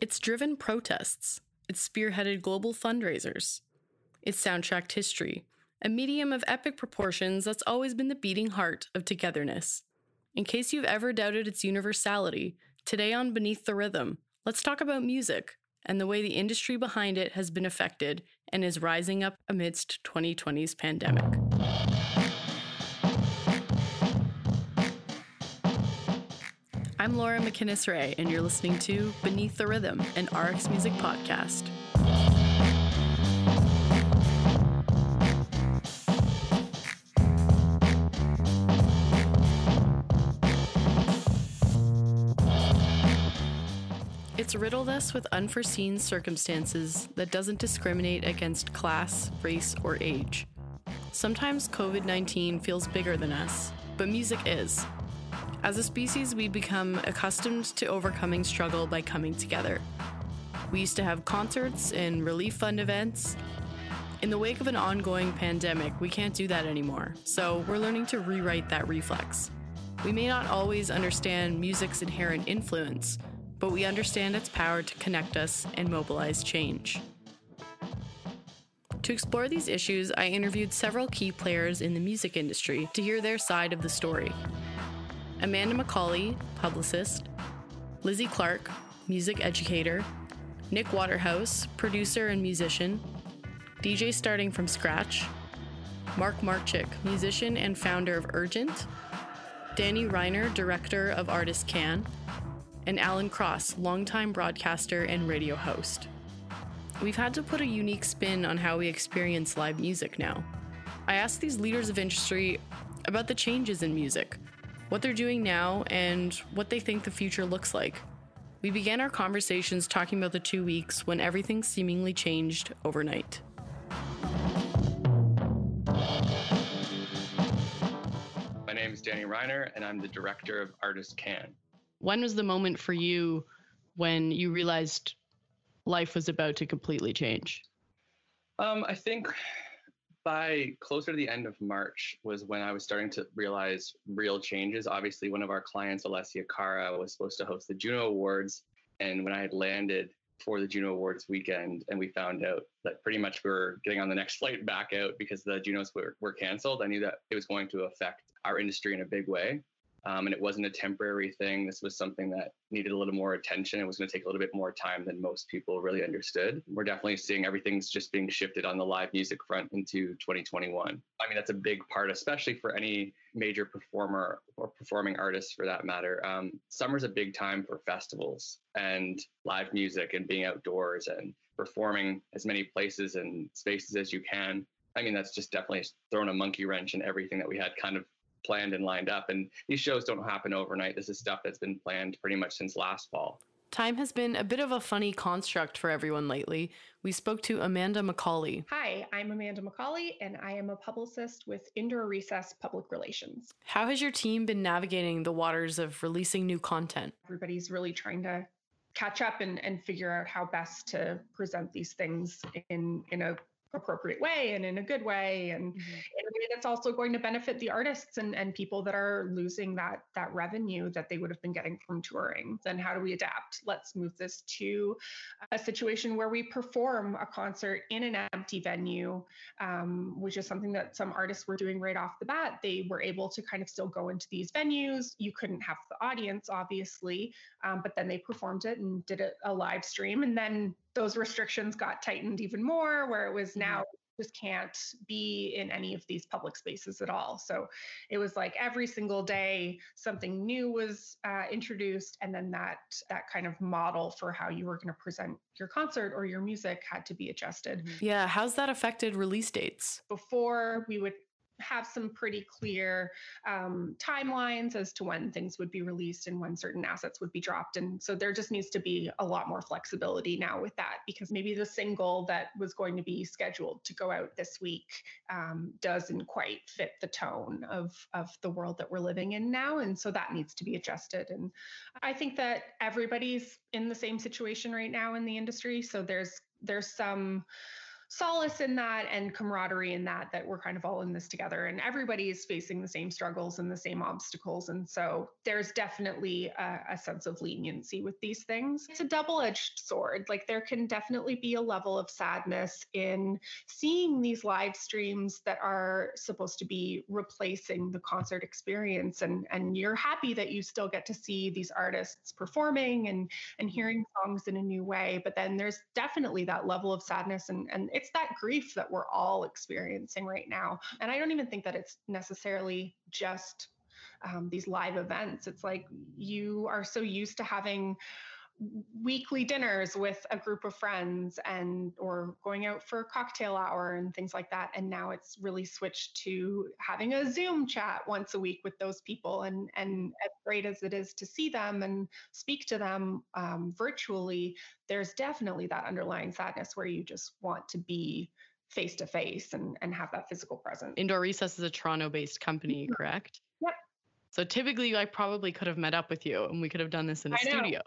It's driven protests. It's spearheaded global fundraisers. It's soundtracked history, a medium of epic proportions that's always been the beating heart of togetherness. In case you've ever doubted its universality, today on Beneath the Rhythm, let's talk about music and the way the industry behind it has been affected and is rising up amidst 2020's pandemic. I'm Laura McInnes Ray, and you're listening to Beneath the Rhythm, an RX Music podcast. It's riddled us with unforeseen circumstances that doesn't discriminate against class, race, or age. Sometimes COVID 19 feels bigger than us, but music is. As a species, we become accustomed to overcoming struggle by coming together. We used to have concerts and relief fund events. In the wake of an ongoing pandemic, we can't do that anymore, so we're learning to rewrite that reflex. We may not always understand music's inherent influence, but we understand its power to connect us and mobilize change. To explore these issues, I interviewed several key players in the music industry to hear their side of the story. Amanda McCauley, publicist, Lizzie Clark, music educator, Nick Waterhouse, producer and musician, DJ starting from scratch, Mark Marczyk, musician and founder of Urgent, Danny Reiner, director of Artist Can, and Alan Cross, longtime broadcaster and radio host. We've had to put a unique spin on how we experience live music now. I asked these leaders of industry about the changes in music, what they're doing now, and what they think the future looks like. We began our conversations talking about the two weeks when everything seemingly changed overnight. My name is Danny Reiner, and I'm the director of Artist Can. When was the moment for you when you realized life was about to completely change? Um, I think by closer to the end of March was when I was starting to realize real changes. Obviously, one of our clients, Alessia Cara, was supposed to host the Juno Awards. And when I had landed for the Juno Awards weekend and we found out that pretty much we were getting on the next flight back out because the Junos were, were canceled, I knew that it was going to affect our industry in a big way. Um, and it wasn't a temporary thing. This was something that needed a little more attention. It was going to take a little bit more time than most people really understood. We're definitely seeing everything's just being shifted on the live music front into 2021. I mean, that's a big part, especially for any major performer or performing artist for that matter. Um, summer's a big time for festivals and live music and being outdoors and performing as many places and spaces as you can. I mean, that's just definitely thrown a monkey wrench in everything that we had kind of planned and lined up. And these shows don't happen overnight. This is stuff that's been planned pretty much since last fall. Time has been a bit of a funny construct for everyone lately. We spoke to Amanda McCauley. Hi, I'm Amanda McCauley, and I am a publicist with Indoor Recess Public Relations. How has your team been navigating the waters of releasing new content? Everybody's really trying to catch up and, and figure out how best to present these things in, in a appropriate way and in a good way and mm-hmm. in a way that's also going to benefit the artists and, and people that are losing that that revenue that they would have been getting from touring. Then how do we adapt? Let's move this to a situation where we perform a concert in an empty venue um, which is something that some artists were doing right off the bat. They were able to kind of still go into these venues. You couldn't have the audience obviously um, but then they performed it and did a, a live stream and then those restrictions got tightened even more, where it was mm-hmm. now just can't be in any of these public spaces at all. So it was like every single day something new was uh, introduced, and then that that kind of model for how you were going to present your concert or your music had to be adjusted. Mm-hmm. Yeah, how's that affected release dates? Before we would have some pretty clear um, timelines as to when things would be released and when certain assets would be dropped. And so there just needs to be a lot more flexibility now with that because maybe the single that was going to be scheduled to go out this week um, doesn't quite fit the tone of, of the world that we're living in now. And so that needs to be adjusted. And I think that everybody's in the same situation right now in the industry. So there's there's some solace in that and camaraderie in that that we're kind of all in this together. And everybody is facing the same struggles and the same obstacles. And so there's definitely a, a sense of leniency with these things. It's a double-edged sword. Like there can definitely be a level of sadness in seeing these live streams that are supposed to be replacing the concert experience. And and you're happy that you still get to see these artists performing and and hearing songs in a new way. But then there's definitely that level of sadness. And and it's that grief that we're all experiencing right now. And I don't even think that it's necessarily just um, these live events. It's like you are so used to having weekly dinners with a group of friends and or going out for a cocktail hour and things like that. And now it's really switched to having a zoom chat once a week with those people and and as great as it is to see them and speak to them um, virtually there's definitely that underlying sadness where you just want to be face to face and and have that physical presence. Indoor recess is a toronto based company mm-hmm. correct so typically, I probably could have met up with you and we could have done this in a studio.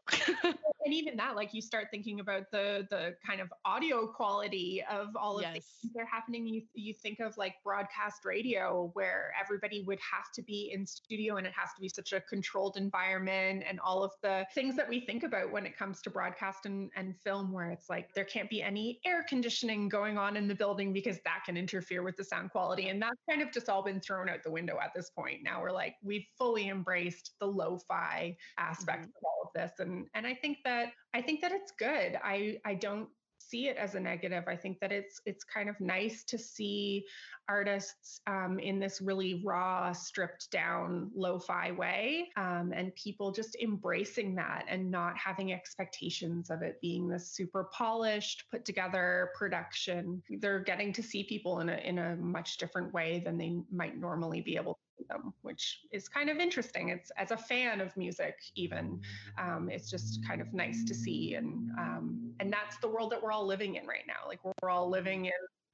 and even that, like you start thinking about the the kind of audio quality of all of yes. things that are happening. You you think of like broadcast radio where everybody would have to be in studio and it has to be such a controlled environment and all of the things that we think about when it comes to broadcast and, and film where it's like there can't be any air conditioning going on in the building because that can interfere with the sound quality. And that's kind of just all been thrown out the window at this point. Now we're like, we've fully embraced the lo-fi aspect mm-hmm. of all of this. And and I think that I think that it's good. I I don't see it as a negative. I think that it's it's kind of nice to see artists um, in this really raw, stripped down, lo-fi way, um, and people just embracing that and not having expectations of it being this super polished, put together production. They're getting to see people in a in a much different way than they might normally be able them, which is kind of interesting. It's as a fan of music, even um, it's just kind of nice to see, and um, and that's the world that we're all living in right now. Like we're all living in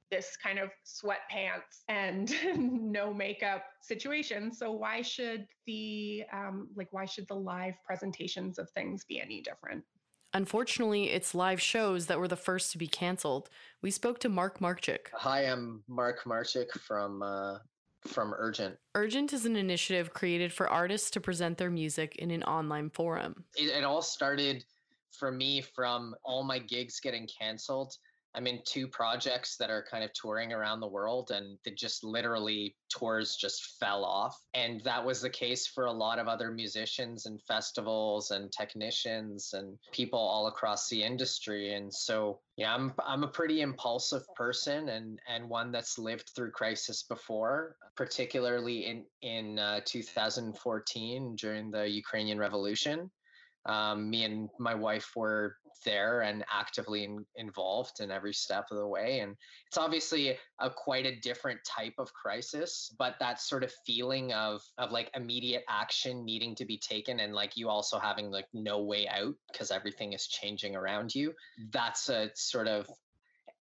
this kind of sweatpants and no makeup situation. So why should the um, like why should the live presentations of things be any different? Unfortunately, it's live shows that were the first to be canceled. We spoke to Mark Marczyk. Hi, I'm Mark Marczyk from uh, from Urgent. Urgent is an initiative created for artists to present their music in an online forum. It, it all started for me from all my gigs getting canceled I'm in two projects that are kind of touring around the world, and they just literally tours just fell off. And that was the case for a lot of other musicians and festivals and technicians and people all across the industry. And so, yeah, I'm I'm a pretty impulsive person and and one that's lived through crisis before, particularly in in uh, 2014 during the Ukrainian Revolution. Um, me and my wife were there and actively in, involved in every step of the way. And it's obviously a quite a different type of crisis, but that sort of feeling of of like immediate action needing to be taken and like you also having like no way out because everything is changing around you. That's a sort of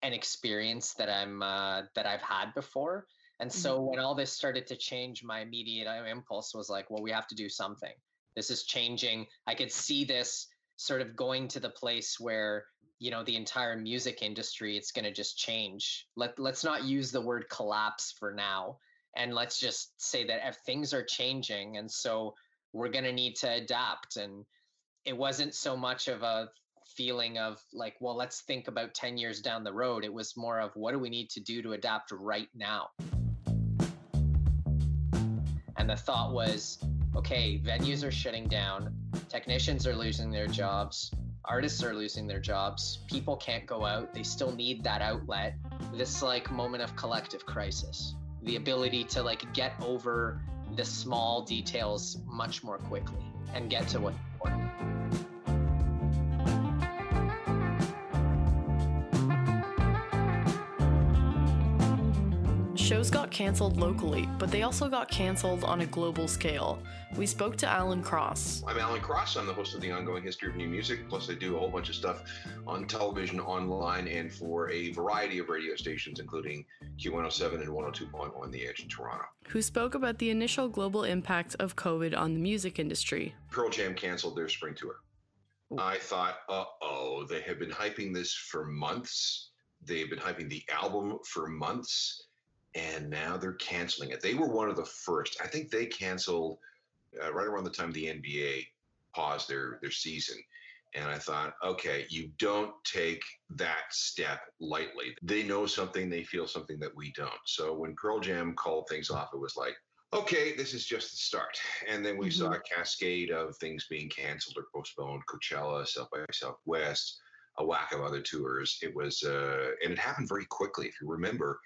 an experience that I'm uh, that I've had before. And so mm-hmm. when all this started to change, my immediate uh, impulse was like, well, we have to do something. This is changing. I could see this sort of going to the place where you know the entire music industry it's going to just change. Let let's not use the word collapse for now. And let's just say that if things are changing and so we're going to need to adapt. And it wasn't so much of a feeling of like well let's think about 10 years down the road. It was more of what do we need to do to adapt right now? And the thought was okay, venues are shutting down, technicians are losing their jobs, artists are losing their jobs, people can't go out, they still need that outlet. This like moment of collective crisis, the ability to like get over the small details much more quickly and get to what's important. Shows got cancelled locally, but they also got cancelled on a global scale. We spoke to Alan Cross. I'm Alan Cross. I'm the host of the Ongoing History of New Music. Plus, I do a whole bunch of stuff on television, online, and for a variety of radio stations, including Q107 and 102.1 on the Edge in Toronto. Who spoke about the initial global impact of COVID on the music industry. Pearl Jam canceled their spring tour. I thought, uh oh, they have been hyping this for months They've been hyping the album for months, and now they're canceling it. They were one of the first. I think they canceled uh, right around the time the NBA paused their their season. And I thought, okay, you don't take that step lightly. They know something, they feel something that we don't. So when Pearl Jam called things off, it was like, okay, this is just the start. And then we mm-hmm. saw a cascade of things being canceled or postponed Coachella, South by Southwest, a whack of other tours. It was, uh, and it happened very quickly. If you remember,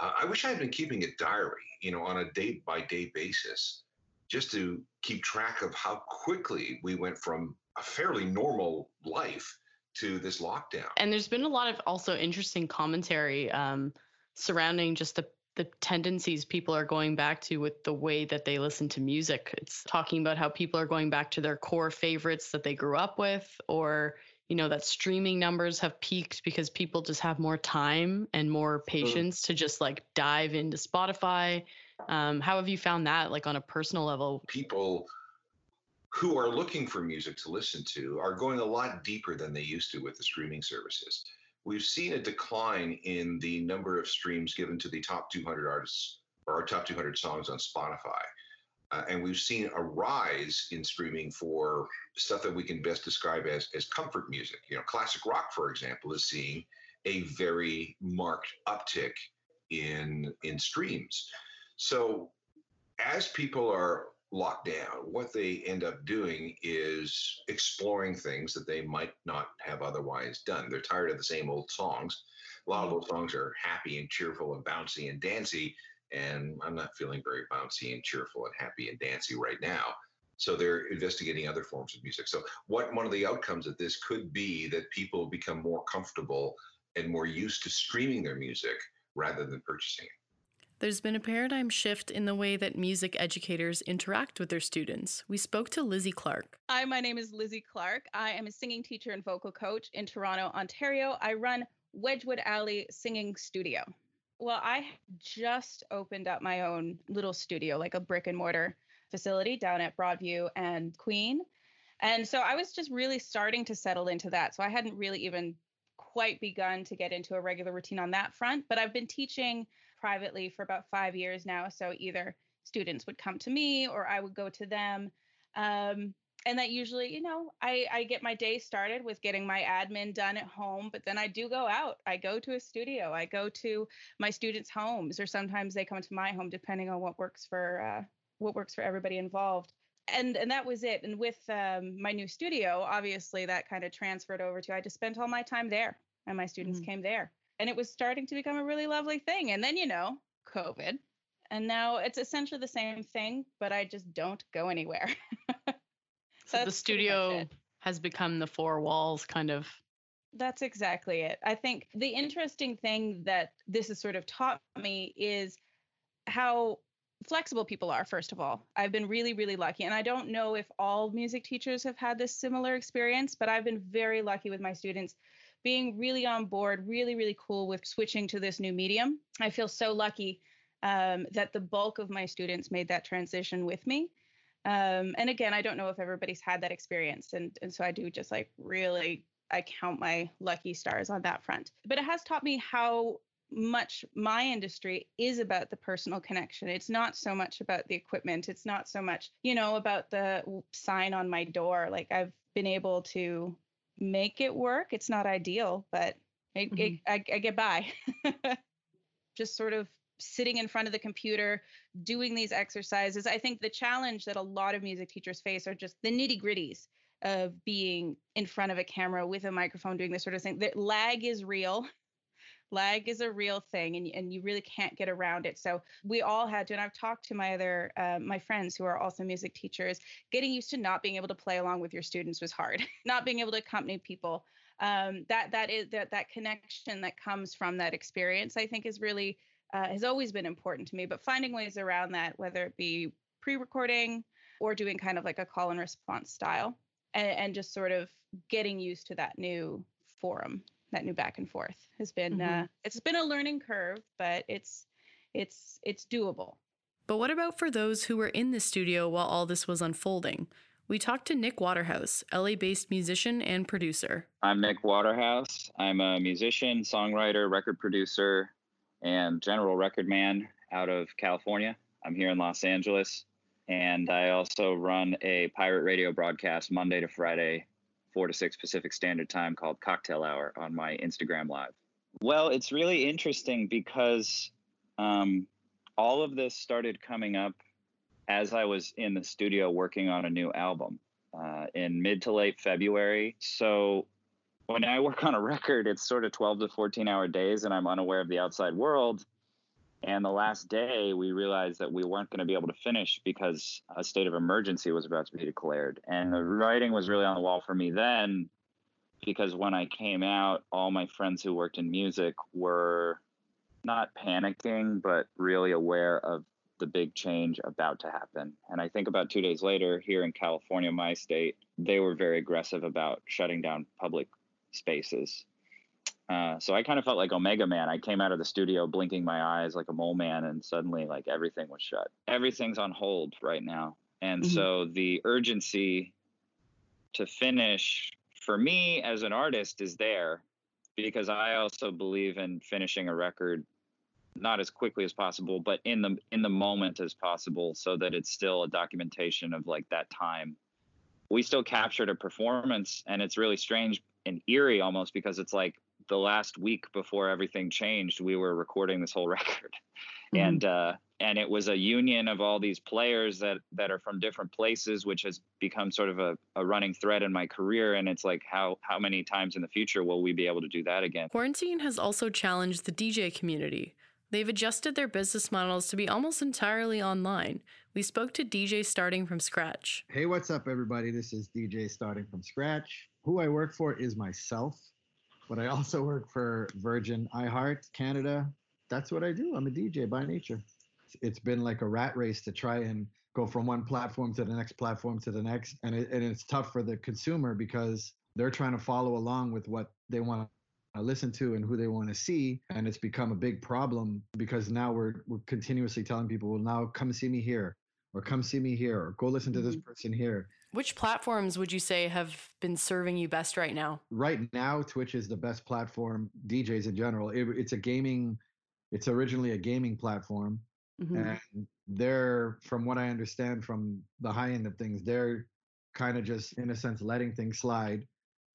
uh, I wish I had been keeping a diary, you know, on a day by day basis, just to keep track of how quickly we went from a fairly normal life to this lockdown. And there's been a lot of also interesting commentary um, surrounding just the the tendencies people are going back to with the way that they listen to music. It's talking about how people are going back to their core favorites that they grew up with, or you know that streaming numbers have peaked because people just have more time and more patience mm. to just like dive into Spotify. Um, how have you found that, like on a personal level? People who are looking for music to listen to are going a lot deeper than they used to with the streaming services. We've seen a decline in the number of streams given to the top 200 artists or our top 200 songs on Spotify. Uh, and we've seen a rise in streaming for stuff that we can best describe as, as comfort music. You know, classic rock, for example, is seeing a very marked uptick in in streams. So as people are locked down, what they end up doing is exploring things that they might not have otherwise done. They're tired of the same old songs. A lot of those songs are happy and cheerful and bouncy and dancy, and I'm not feeling very bouncy and cheerful and happy and dancy right now. So they're investigating other forms of music. So what one of the outcomes of this could be that people become more comfortable and more used to streaming their music rather than purchasing it. There's been a paradigm shift in the way that music educators interact with their students. We spoke to Lizzie Clark. Hi, my name is Lizzie Clark. I am a singing teacher and vocal coach in Toronto, Ontario. I run Wedgwood Alley Singing Studio. Well, I just opened up my own little studio, like a brick and mortar facility down at Broadview and Queen. And so I was just really starting to settle into that. So I hadn't really even quite begun to get into a regular routine on that front, but I've been teaching privately for about five years now. So either students would come to me or I would go to them. Um, and that usually, you know, I, I get my day started with getting my admin done at home, but then I do go out. I go to a studio. I go to my students' homes, or sometimes they come to my home, depending on what works for uh, what works for everybody involved. And and that was it. And with um, my new studio, obviously that kind of transferred over to I just spent all my time there, and my students mm-hmm. came there and it was starting to become a really lovely thing. And then, you know, COVID. And now it's essentially the same thing, but I just don't go anywhere. so the studio has become the four walls kind of. That's exactly it. I think the interesting thing that this has sort of taught me is how flexible people are first of all i've been really really lucky and i don't know if all music teachers have had this similar experience but i've been very lucky with my students being really on board, really, really cool with switching to this new medium. I feel so lucky um, that the bulk of my students made that transition with me. Um, and again, I don't know if everybody's had that experience. And, and so I do just like really, I count my lucky stars on that front. But it has taught me how much my industry is about the personal connection. It's not so much about the equipment. It's not so much, you know, about the sign on my door. Like I've been able to make it work. It's not ideal, but it, mm-hmm. it, I, I get by. Just sort of sitting in front of the computer, doing these exercises. I think the challenge that a lot of music teachers face are just the nitty gritties of being in front of a camera with a microphone doing this sort of thing. The lag is real lag is a real thing and, and you really can't get around it so we all had to and i've talked to my other uh, my friends who are also music teachers getting used to not being able to play along with your students was hard not being able to accompany people um, that that is that that connection that comes from that experience i think is really uh, has always been important to me but finding ways around that whether it be pre-recording or doing kind of like a call and response style and, and just sort of getting used to that new forum that new back and forth has been mm-hmm. uh, it's been a learning curve, but it's it's it's doable. But what about for those who were in the studio while all this was unfolding? we talked to Nick Waterhouse, LA based musician and producer. I'm Nick Waterhouse. I'm a musician, songwriter, record producer, and general record man out of California. I'm here in Los Angeles. And I also run a pirate radio broadcast Monday to Friday, 4 to 6 Pacific Standard Time called Cocktail Hour on my Instagram Live. Well, it's really interesting because um, all of this started coming up as I was in the studio working on a new album uh, in mid to late February. So when I work on a record, it's sort of 12 to 14 hour days and I'm unaware of the outside world. And the last day, we realized that we weren't going to be able to finish because a state of emergency was about to be declared. And the writing was really on the wall for me then because when I came out, all my friends who worked in music were not panicking, but really aware of the big change about to happen. And I think about two days later, here in California, my state, they were very aggressive about shutting down public spaces. Uh, so I kind of felt like Omega Man. I came out of the studio blinking my eyes like a mole man, and suddenly, like everything was shut. Everything's on hold right now, and mm-hmm. so the urgency to finish for me as an artist is there because I also believe in finishing a record not as quickly as possible, but in the in the moment as possible, so that it's still a documentation of like that time. We still captured a performance, and it's really strange and eerie almost because it's like the last week before everything changed, we were recording this whole record, mm-hmm. and uh, and it was a union of all these players that that are from different places, which has become sort of a, a running thread in my career. And it's like how how many times in the future will we be able to do that again? Quarantine has also challenged the DJ community. They've adjusted their business models to be almost entirely online. We spoke to DJ starting from scratch. Hey, what's up, everybody? This is DJ starting from scratch. Who I work for is myself but I also work for Virgin iHeart Canada. That's what I do. I'm a DJ by nature. It's been like a rat race to try and go from one platform to the next platform to the next. And, it, and it's tough for the consumer because they're trying to follow along with what they want listen to and who they want to see. And it's become a big problem because now we're, we're continuously telling people, well, now come see me here or come see me here or go listen to this mm-hmm. person here. Which platforms would you say have been serving you best right now? Right now, Twitch is the best platform, DJs in general. It, it's a gaming, it's originally a gaming platform. Mm-hmm. And they're, from what I understand from the high end of things, they're kind of just, in a sense, letting things slide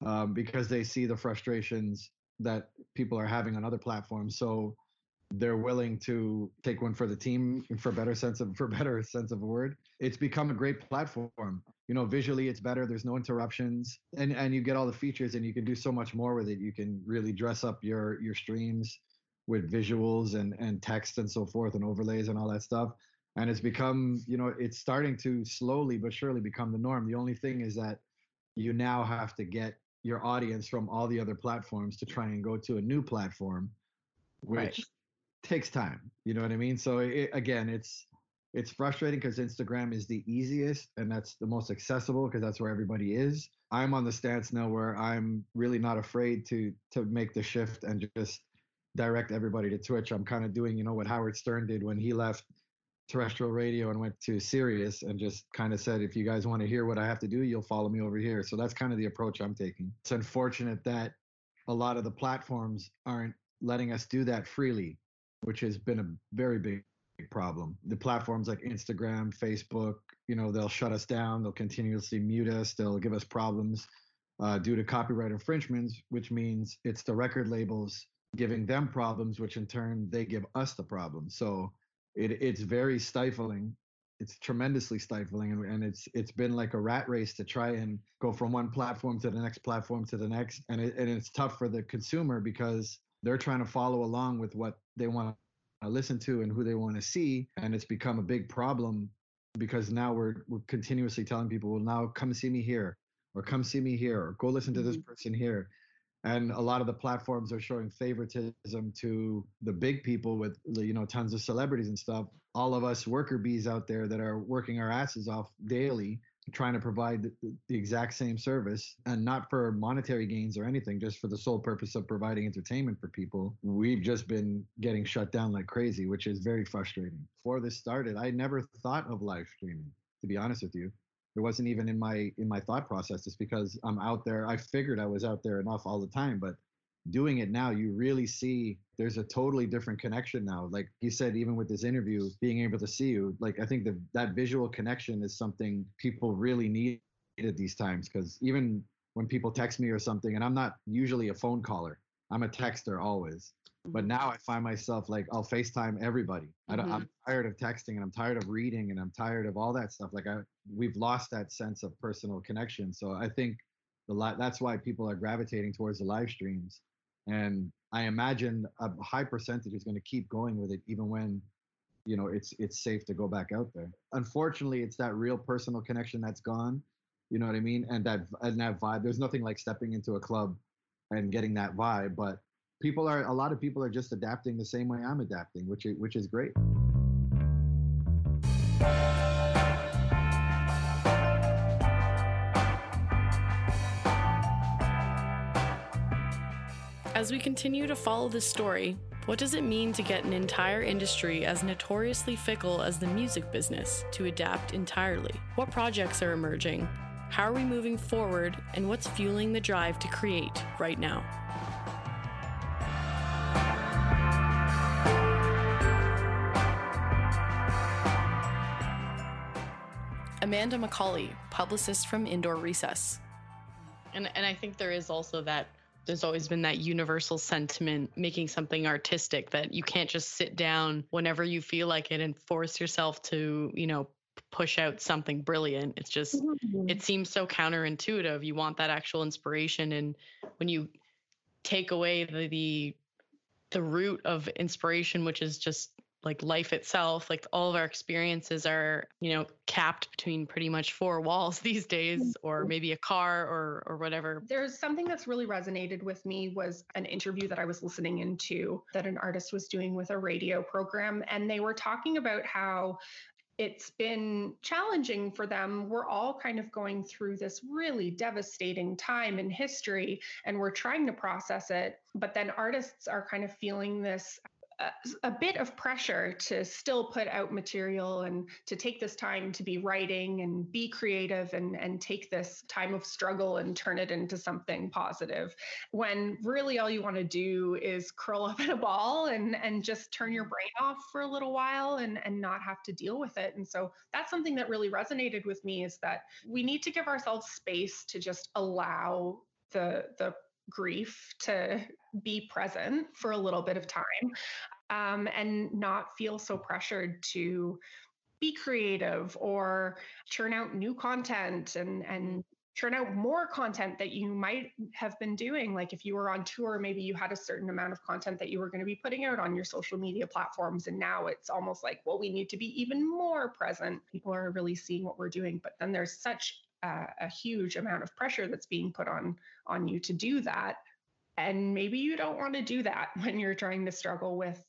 um, because they see the frustrations that people are having on other platforms. So they're willing to take one for the team for better sense of for better sense of a word. It's become a great platform. You know visually it's better there's no interruptions and and you get all the features and you can do so much more with it. You can really dress up your your streams with visuals and and text and so forth and overlays and all that stuff. And it's become you know it's starting to slowly but surely become the norm. The only thing is that you now have to get your audience from all the other platforms to try and go to a new platform which right takes time. You know what I mean? So it, again, it's it's frustrating because Instagram is the easiest and that's the most accessible because that's where everybody is. I'm on the stance now where I'm really not afraid to to make the shift and just direct everybody to Twitch. I'm kind of doing, you know, what Howard Stern did when he left terrestrial radio and went to Sirius and just kind of said, if you guys want to hear what I have to do, you'll follow me over here. So that's kind of the approach I'm taking. It's unfortunate that a lot of the platforms aren't letting us do that freely which has been a very big problem. The platforms like Instagram, Facebook, you know, they'll shut us down, they'll continuously mute us, they'll give us problems uh, due to copyright infringements, which means it's the record labels giving them problems, which in turn they give us the problems. So it, it's very stifling. It's tremendously stifling, and, and it's it's been like a rat race to try and go from one platform to the next platform to the next, and it, and it's tough for the consumer because they're trying to follow along with what they want to listen to and who they want to see and it's become a big problem because now we're we're continuously telling people well now come see me here or come see me here or go listen to this mm-hmm. person here and a lot of the platforms are showing favoritism to the big people with you know tons of celebrities and stuff all of us worker bees out there that are working our asses off daily trying to provide the, exact same service and not for monetary gains or anything, just for the sole purpose of providing entertainment for people. We've just been getting shut down like crazy, which is very frustrating. Before this started, I never thought of live streaming, to be honest with you. It wasn't even in my in my thought process just because i'm out there i figured i was out there enough all the time but doing it now you really see there's a totally different connection now. Like you said even with this interview being able to see you like i think that that visual connection is something people really need at these times because even when people text me or something and i'm not usually a phone caller i'm a texter always but now I find myself like I'll FaceTime everybody. I am mm-hmm. tired of texting and I'm tired of reading and I'm tired of all that stuff. Like I, we've lost that sense of personal connection. So I think the li- that's why people are gravitating towards the live streams. And I imagine a high percentage is going to keep going with it, even when you know it's it's safe to go back out there. Unfortunately, it's that real personal connection that's gone. You know what I mean? And that and that vibe. There's nothing like stepping into a club and getting that vibe, but people are a lot of people are just adapting the same way I'm adapting, which is, which is great. As we continue to follow this story, what does it mean to get an entire industry as notoriously fickle as the music business to adapt entirely? What projects are emerging? How are we moving forward? And what's fueling the drive to create right now? Amanda McCauley, publicist from Indoor Recess. And and I think there is also that there's always been that universal sentiment making something artistic that you can't just sit down whenever you feel like it and force yourself to, you know, push out something brilliant. It's just mm-hmm. it seems so counterintuitive. You want that actual inspiration and when you take away the the the root of inspiration which is just like life itself like all of our experiences are you know capped between pretty much four walls these days or mm-hmm. maybe a car or or whatever there's something that's really resonated with me was an interview that i was listening into that an artist was doing with a radio program and they were talking about how it's been challenging for them. We're all kind of going through this really devastating time in history and we're trying to process it. But then artists are kind of feeling this a, bit of pressure to still put out material and to take this time to be writing and be creative and, and take this time of struggle and turn it into something positive when really all you want to do is curl up in a ball and, and just turn your mm-hmm. brain off for a little while and, and not have to deal with it. And so that's something that really resonated with me is that we need to give ourselves space to just allow the the grief to be present for a little bit of time um, and not feel so pressured to be creative or churn out new content and and churn out more content that you might have been doing. Like if you were on tour maybe you had a certain amount of content that you were going to be putting out on your social media platforms and now it's almost like well we need to be even more present. People are really seeing what we're doing but then there's such a, a huge amount of pressure that's being put on on you to do that and maybe you don't want to do that when you're trying to struggle with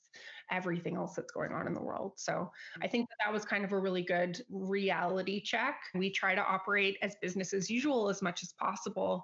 everything else that's going on in the world. So I think that that was kind of a really good reality check. We try to operate as business as usual as much as possible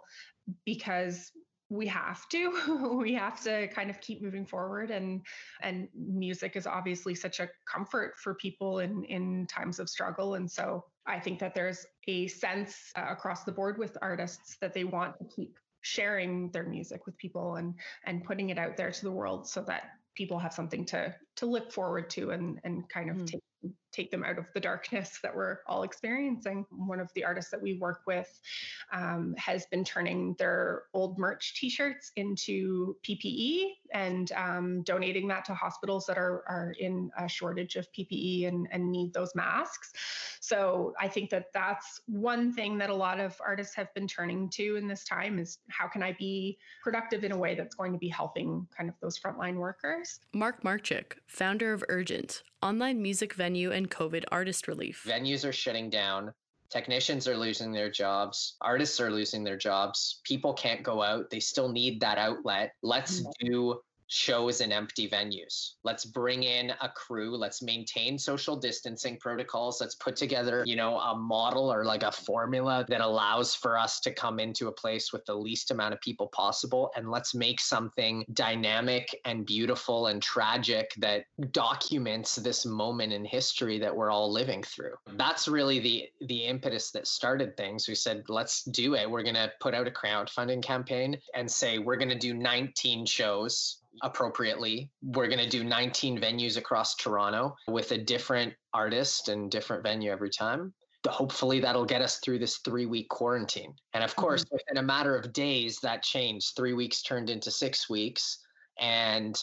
because we have to we have to kind of keep moving forward and and music is obviously such a comfort for people in in times of struggle and so i think that there's a sense uh, across the board with artists that they want to keep sharing their music with people and and putting it out there to the world so that people have something to to look forward to and and kind of mm. take take them out of the darkness that we're all experiencing. One of the artists that we work with um, has been turning their old merch T-shirts into PPE and um, donating that to hospitals that are are in a shortage of PPE and, and need those masks. So I think that that's one thing that a lot of artists have been turning to in this time is how can I be productive in a way that's going to be helping kind of those frontline workers. Mark Marczyk, founder of Urgent, online music venue and COVID artist relief. Venues are shutting down. Technicians are losing their jobs. Artists are losing their jobs. People can't go out. They still need that outlet. Let's mm-hmm. do shows in empty venues. Let's bring in a crew. Let's maintain social distancing protocols. Let's put together, you know, a model or like a formula that allows for us to come into a place with the least amount of people possible. And let's make something dynamic and beautiful and tragic that documents this moment in history that we're all living through. That's really the the impetus that started things. We said, let's do it. We're gonna put out a crowdfunding campaign and say we're gonna do 19 shows appropriately. We're going to do 19 venues across Toronto with a different artist and different venue every time. Hopefully, that'll get us through this three week quarantine. And of course, mm-hmm. within a matter of days, that changed. Three weeks turned into six weeks. And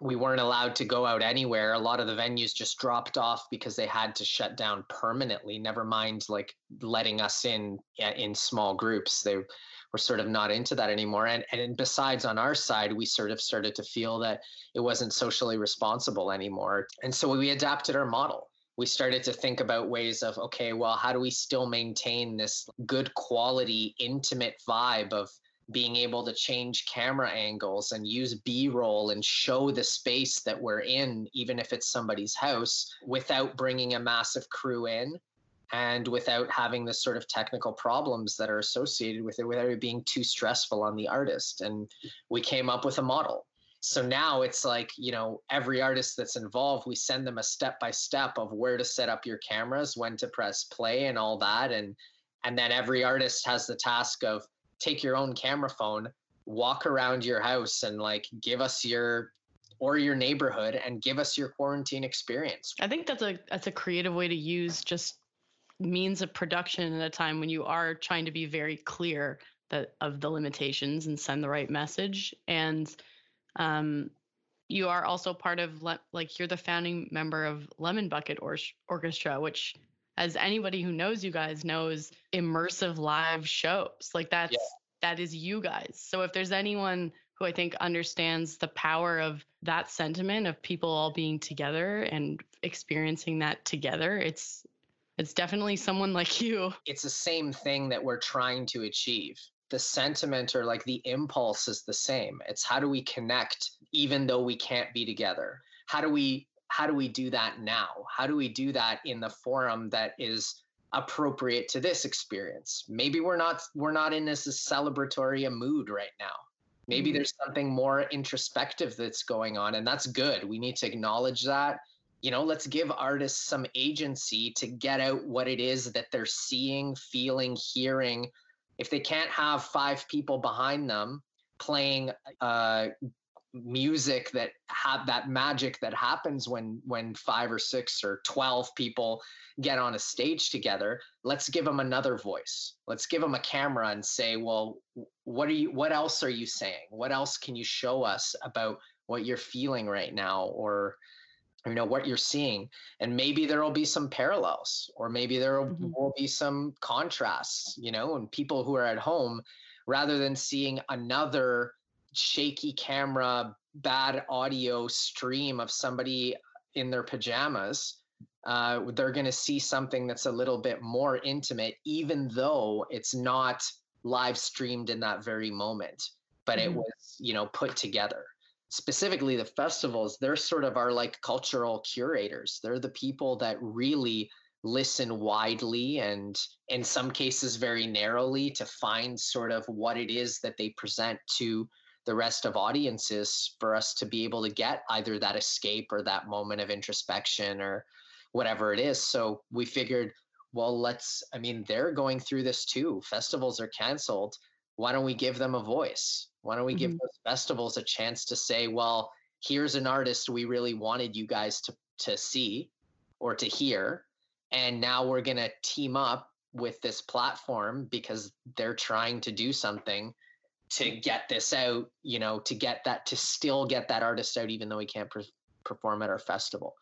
we weren't allowed to go out anywhere. A lot of the venues just dropped off because they had to shut down permanently. Never mind like letting us in eh, in small groups. They we're sort of not into that anymore. And and besides, on our side, we sort of started to feel that it wasn't socially responsible anymore. And so we adapted our model. We started to think about ways of okay, well, how do we still maintain this good quality, intimate vibe of being able to change camera angles and use b-roll and show the space that we're in even if it's somebody's house without bringing a massive crew in and without having the sort of technical problems that are associated with it without it being too stressful on the artist. And we came up with a model. So now it's like you know every artist that's involved we send them a step by step of where to set up your cameras when to press play and all that. And and then every artist has the task of take your own camera phone walk around your house and like give us your or your neighborhood and give us your quarantine experience. I think that's a that's a creative way to use just means of production at a time when you are trying to be very clear that of the limitations and send the right message and um, you are also part of like you're the founding member of lemon bucket or- orchestra which as anybody who knows you guys knows immersive live shows like that's yeah. that is you guys so if there's anyone who i think understands the power of that sentiment of people all being together and experiencing that together it's it's definitely someone like you. It's the same thing that we're trying to achieve. The sentiment or like the impulse is the same. It's how do we connect even though we can't be together? How do we how do we do that now? How do we do that in the forum that is appropriate to this experience? Maybe we're not we're not in this celebratory a mood right now. Maybe mm-hmm. there's something more introspective that's going on and that's good. We need to acknowledge that you know let's give artists some agency to get out what it is that they're seeing feeling hearing if they can't have five people behind them playing uh, music that have that magic that happens when when five or six or 12 people get on a stage together let's give them another voice. Let's give them a camera and say well what are you what else are you saying? What else can you show us about what you're feeling right now or you know what you're seeing? And maybe there will be some parallels or maybe there mm-hmm. will be some contrasts you know and people who are at home rather than seeing another shaky camera bad audio stream of somebody in their pajamas uh, they're going to see something that's a little bit more intimate even though it's not live streamed in that very moment but mm-hmm. it was you know put together specifically the festivals, they're sort of our like cultural curators. They're the people that really listen widely and in some cases very narrowly to find sort of what it is that they present to the rest of audiences for us to be able to get either that escape or that moment of introspection or whatever it is. So we figured, well, let's, I mean, they're going through this too. Festivals are canceled. Why don't we give them a voice? Why don't we mm-hmm. give those festivals a chance to say, well, here's an artist we really wanted you guys to to see or to hear, and now we're gonna team up with this platform because they're trying to do something to get this out, you know, to get that to still get that artist out, even though we can't pre- perform at our festival.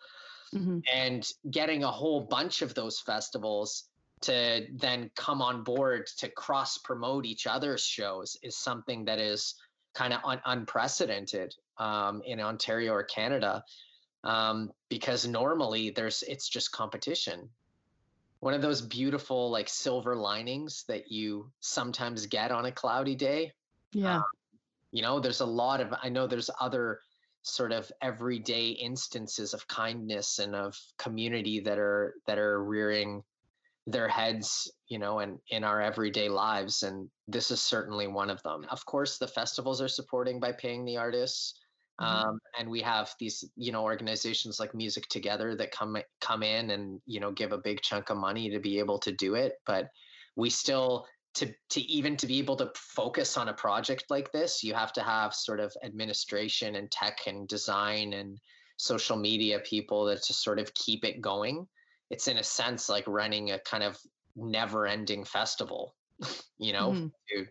Mm-hmm. And getting a whole bunch of those festivals to then come on board to cross promote each other's shows is something that is kind of un- unprecedented um, in Ontario or Canada um, because normally there's it's just competition. One of those beautiful like silver linings that you sometimes get on a cloudy day. Yeah. Um, you know, there's a lot of I know there's other sort of everyday instances of kindness and of community that are that are rearing their heads you know and in our everyday lives and this is certainly one of them of course the festivals are supporting by paying the artists mm-hmm. um, and we have these you know organizations like music together that come come in and you know give a big chunk of money to be able to do it but we still to to even to be able to focus on a project like this you have to have sort of administration and tech and design and social media people that to sort of keep it going it's in a sense like running a kind of never ending festival you know mm-hmm.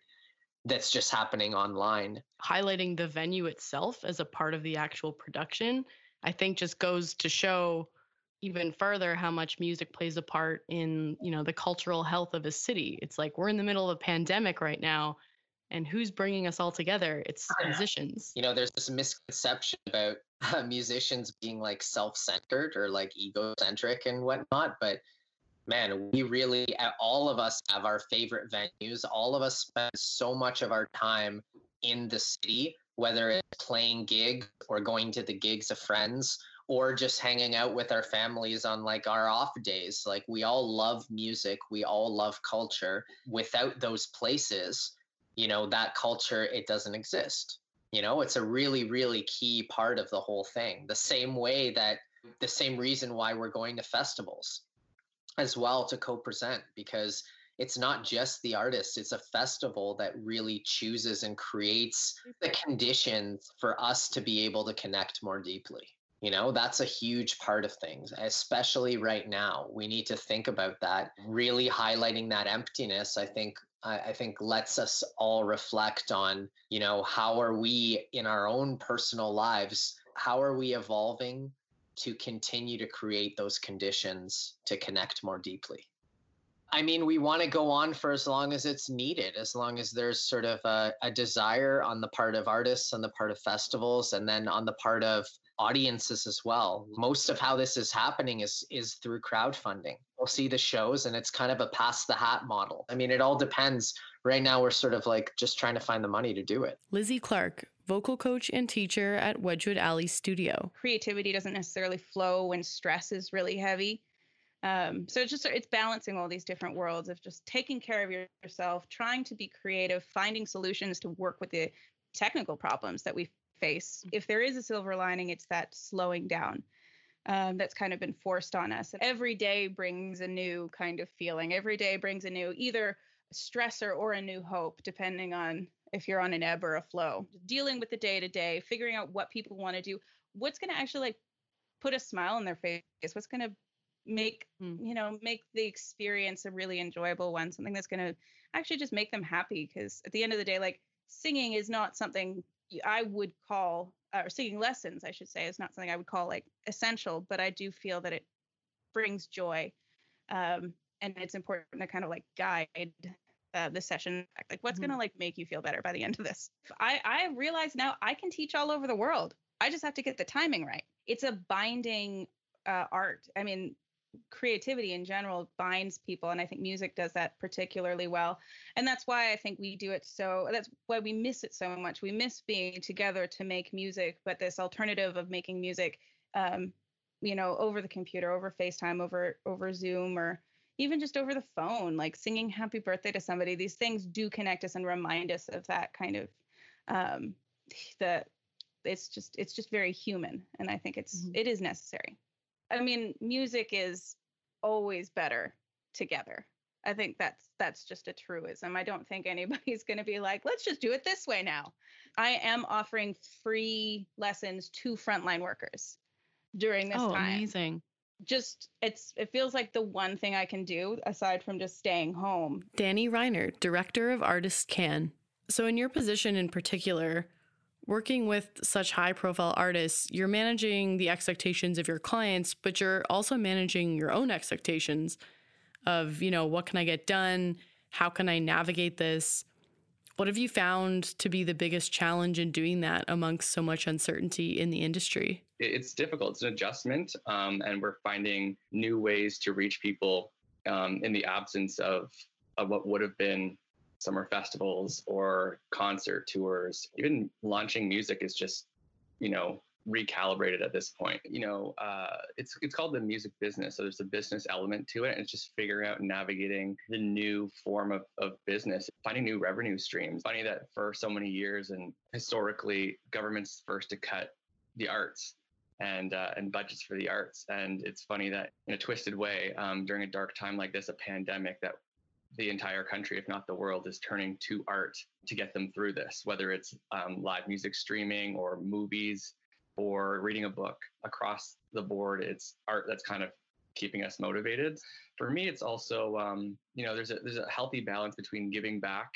that's just happening online highlighting the venue itself as a part of the actual production i think just goes to show even further how much music plays a part in you know the cultural health of a city. It's like we're in the middle of a pandemic right now and who's bringing us all together? It's musicians. You know there's this misconception about uh, musicians being like self-centered or like egocentric and whatnot but man we really all of us have our favorite venues. All of us spend so much of our time in the city whether it's playing gigs or going to the gigs of friends or just hanging out with our families on like our off days. Like we all love music, we all love culture. Without those places, you know, that culture, it doesn't exist. You know, it's a really, really key part of the whole thing. The same way that the same reason why we're going to festivals as well to co present, because it's not just the artist, it's a festival that really chooses and creates the conditions for us to be able to connect more deeply. You know, that's a huge part of things, especially right now. We need to think about that. Really highlighting that emptiness, I think I, think lets us all reflect on, you know, how are we in our own personal lives? How are we evolving to continue to create those conditions to connect more deeply? I mean, we want to go on for as long as it's needed, as long as there's sort of a, a, desire on the part of artists, on the part of festivals, and then on the part of audiences as well. Most of how this is happening is is through crowdfunding. We'll see the shows and it's kind of a pass the hat model. I mean, it all depends. Right now we're sort of like just trying to find the money to do it. Lizzie Clark, vocal coach and teacher at Wedgwood Alley Studio. Creativity doesn't necessarily flow when stress is really heavy. Um, so it's just it's balancing all these different worlds of just taking care of yourself, trying to be creative, finding solutions to work with the technical problems that we face. If there is a silver lining, it's that slowing down. Um, that's kind of been forced on us. Every day brings a new kind of feeling. Every day brings a new either stressor or a new hope, depending on if you're on an ebb or a flow. Dealing with the day to day, figuring out what people want to do, what's going to actually like put a smile on their face, what's going to make mm. you know make the experience a really enjoyable one, something that's going to actually just make them happy. Because at the end of the day, like singing is not something I would call, or singing lessons, I should say, is not something I would call like essential, but I do feel that it brings joy. Um, and it's important to kind of like guide uh, the session like what's mm-hmm. going to like make you feel better by the end of this i i realize now i can teach all over the world i just have to get the timing right it's a binding uh, art i mean creativity in general binds people and i think music does that particularly well. And that's why i think we do it so that's why we miss it so much. We miss being together to make music but this alternative of making music um, you know over the computer over facetime over over zoom or even just over the phone like singing happy birthday to somebody. These things do connect us and remind us of that kind of um the it's just it's just very human and i think it's mm-hmm. it is necessary I mean, music is always better together. I think that's that's just a truism. I don't think anybody's going to be like, let's just do it this way now. I am offering free lessons to frontline workers during this oh, time. amazing. Just it's it feels like the one thing I can do aside from just staying home. Danny Reiner, director of Artist Can. So in your position in particular, working with such high profile artists, you're managing the expectations of your clients, but you're also managing your own expectations of, you know, what can I get done? How can I navigate this? What have you found to be the biggest challenge in doing that amongst so much uncertainty in the industry? It's difficult. It's an adjustment, um, and we're finding new ways to reach people um, in the absence of, of what would have been summer festivals or concert tours. Even launching music is just, you know, recalibrated at this point. You know, uh, it's it's called the music business, so there's a business element to it, and it's just figuring out navigating the new form of, of business, finding new revenue streams. Funny that for so many years and historically, governments first to cut the arts and uh, and budgets for the arts. And it's funny that in a twisted way, um, during a dark time like this, a pandemic, that the entire country, if not the world, is turning to art to get them through this. Whether it's um, live music streaming or movies or reading a book, across the board, it's art that's kind of keeping us motivated. For me, it's also um, you know there's a there's a healthy balance between giving back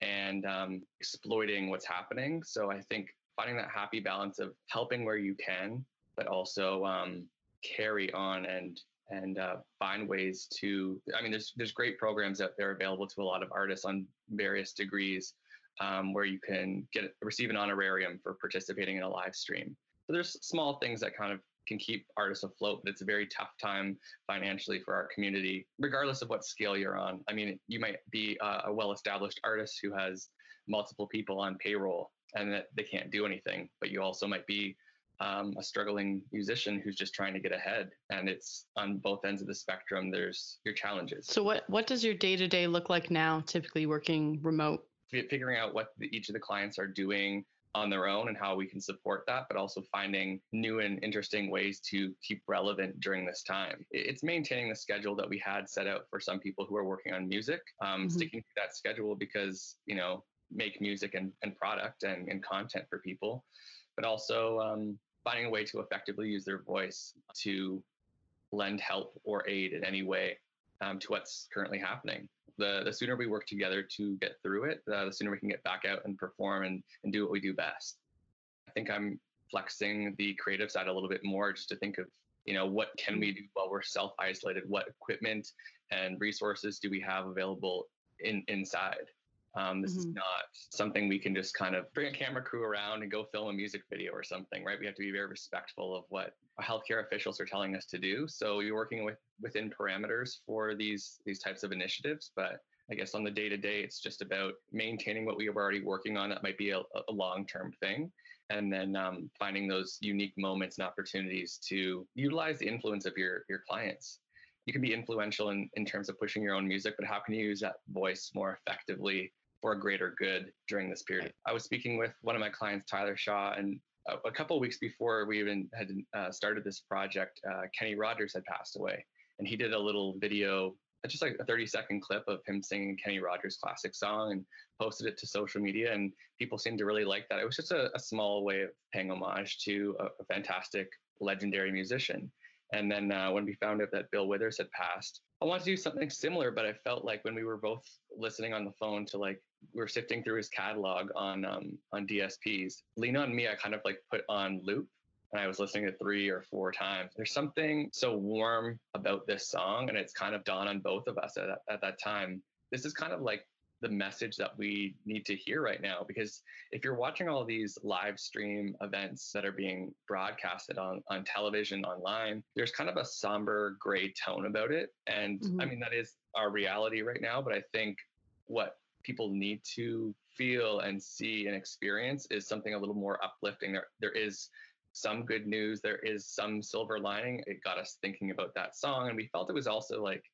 and um, exploiting what's happening. So I think finding that happy balance of helping where you can but also um, carry on and and uh, find ways to. I mean, there's there's great programs out there available to a lot of artists on various degrees, um, where you can get receive an honorarium for participating in a live stream. So there's small things that kind of can keep artists afloat, but it's a very tough time financially for our community, regardless of what scale you're on. I mean, you might be a, a well-established artist who has multiple people on payroll and that they can't do anything, but you also might be um, a struggling musician who's just trying to get ahead. And it's on both ends of the spectrum there's your challenges. So what what does your day-to-day look like now typically working remote? F- figuring out what the, each of the clients are doing on their own and how we can support that but also finding new and interesting ways to keep relevant during this time. It's maintaining the schedule that we had set out for some people who are working on music um, mm-hmm. sticking to that schedule because you know make music and, and product and, and content for people but also um, finding a way to effectively use their voice to lend help or aid in any way um, to what's currently happening. The, the sooner we work together to get through it, uh, the sooner we can get back out and perform and, and do what we do best. I think I'm flexing the creative side a little bit more just to think of, you know, what can we do while we're self isolated? What equipment and resources do we have available in inside? Um, this mm-hmm. is not something we can just kind of bring a camera crew around and go film a music video or something, right? We have to be very respectful of what healthcare officials are telling us to do. So you're working with within parameters for these these types of initiatives, but I guess on the day to day, it's just about maintaining what we are already working on. That might be a, a long term thing. And then um, finding those unique moments and opportunities to utilize the influence of your, your clients you can be influential in, in terms of pushing your own music, but how can you use that voice more effectively for a greater good during this period. I was speaking with one of my clients, Tyler Shaw, and a, a couple weeks before we even had uh, started this project, uh, Kenny Rogers had passed away, and he did a little video, uh, just like a 30 second clip of him singing Kenny Rogers' classic song, and posted it to social media, and people seemed to really like that. It was just a, a small way of paying homage to a, a fantastic, legendary musician. And then uh, when we found out that Bill Withers had passed, I wanted to do something similar, but I felt like when we were both listening on the phone to like we are sifting through his catalog on um, on DSPs. Lean on Me, I kind of like put on loop, and I was listening to three or four times. There's something so warm about this song, and it's kind of dawned on both of us at, at that time. This is kind of like the message that we need to hear right now because if you're watching all these live stream events that are being broadcasted on on television online there's kind of a somber gray tone about it and mm-hmm. i mean that is our reality right now but i think what people need to feel and see and experience is something a little more uplifting. There, there is some good news. There is some silver lining. It got us thinking about that song, and we felt it was also like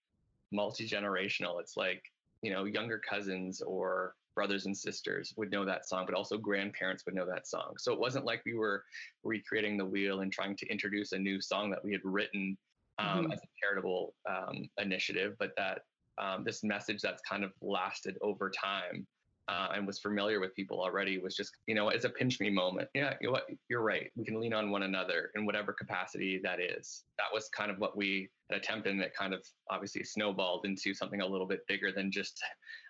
multi generational. It's like you know younger cousins or brothers and sisters would know that song, but also grandparents would know that song. So it wasn't like we were recreating the wheel and trying to introduce a new song that we had written um, mm-hmm. as a charitable um, initiative, but that um, this message that's kind of lasted over time uh, and was familiar with people already was just, you know, it's a pinch me moment. Yeah, you know what? You're right. We can lean on one another in whatever capacity that is. That was kind of what we had attempted, and it kind of obviously snowballed into something a little bit bigger than just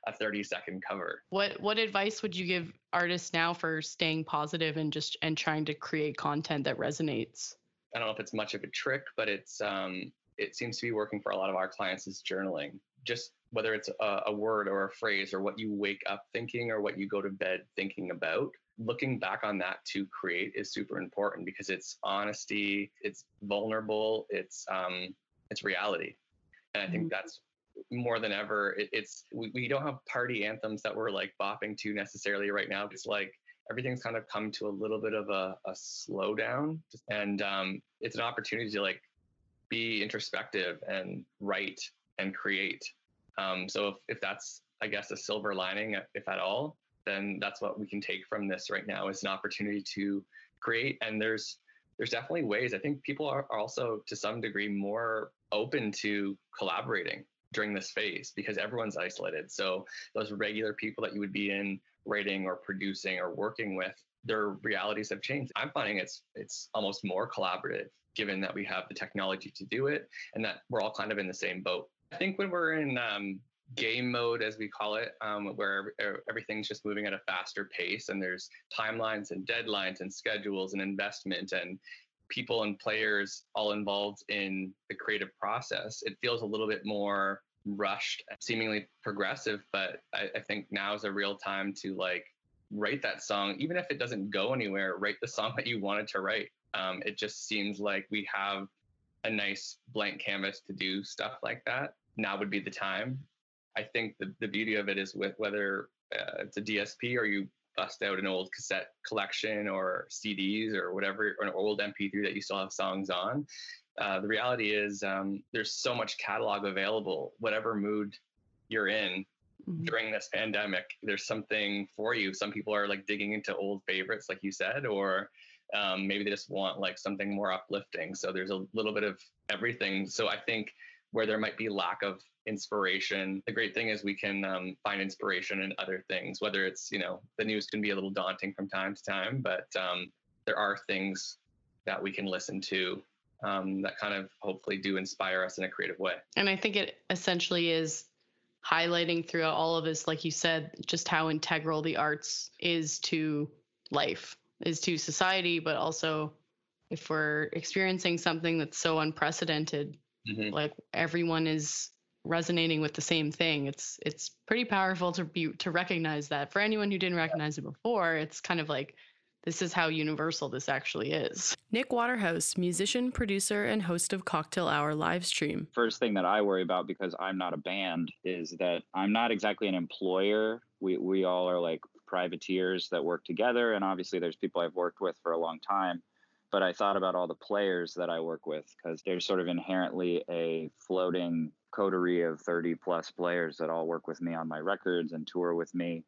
a 30 second cover. What what advice would you give artists now for staying positive and just and trying to create content that resonates? I don't know if it's much of a trick, but it's um, it seems to be working for a lot of our clients is journaling just whether it's a, a, word or a phrase or what you wake up thinking or what you go to bed thinking about looking back on that to create is super important because it's honesty it's vulnerable it's um it's reality. And i think mm-hmm. that's more than ever it, it's we, we don't have party anthems that we're like bopping to necessarily right now. It's like everything's kind of come to a little bit of a, a slowdown. And um, it's an opportunity to like be introspective and write and create um, so if, if that's i guess a silver lining if at all then that's what we can take from this right now is an opportunity to create and there's there's definitely ways i think people are also to some degree more open to collaborating during this phase because everyone's isolated. So those regular people that you would be in writing or producing or working with, their realities have changed. I'm finding it's it's almost more collaborative given that we have the technology to do it and that we're all kind of in the same boat. I think when we're in um, game mode, as we call it, um, where everything's just moving at a faster pace and there's timelines and deadlines and schedules and investment and people and players all involved in the creative process, it feels a little bit more rushed, seemingly progressive. But I, I think now is a real time to like write that song, even if it doesn't go anywhere, write the song that you wanted to write. Um, it just seems like we have a nice blank canvas to do stuff like that. Now would be the time. I think the, the beauty of it is with whether uh, it's a DSP or you bust out an old cassette collection or CDs or whatever, or an old MP3 that you still have songs on. Uh, the reality is um, there's so much catalog available, whatever mood you're in mm-hmm. during this pandemic, there's something for you. Some people are like digging into old favorites, like you said, or um, maybe they just want like something more uplifting. So there's a little bit of everything. So I think where there might be lack of inspiration. The great thing is we can um, find inspiration in other things, whether it's, you know, the news can be a little daunting from time to time, but um, there are things that we can listen to um, that kind of hopefully do inspire us in a creative way. And I think it essentially is highlighting throughout all of this, like you said, just how integral the arts is to life, is to society, but also if we're experiencing something that's so unprecedented, mm-hmm. like everyone is resonating with the same thing it's it's pretty powerful to be to recognize that for anyone who didn't recognize it before it's kind of like this is how universal this actually is. Nick Waterhouse, musician, producer, and host of Cocktail Hour live stream. First thing that I worry about because I'm not a band is that I'm not exactly an employer. We we all are like privateers that work together and obviously there's people I've worked with for a long time but I thought about all the players that I work with because there's sort of inherently a floating coterie of 30 plus players that all work with me on my records and tour with me.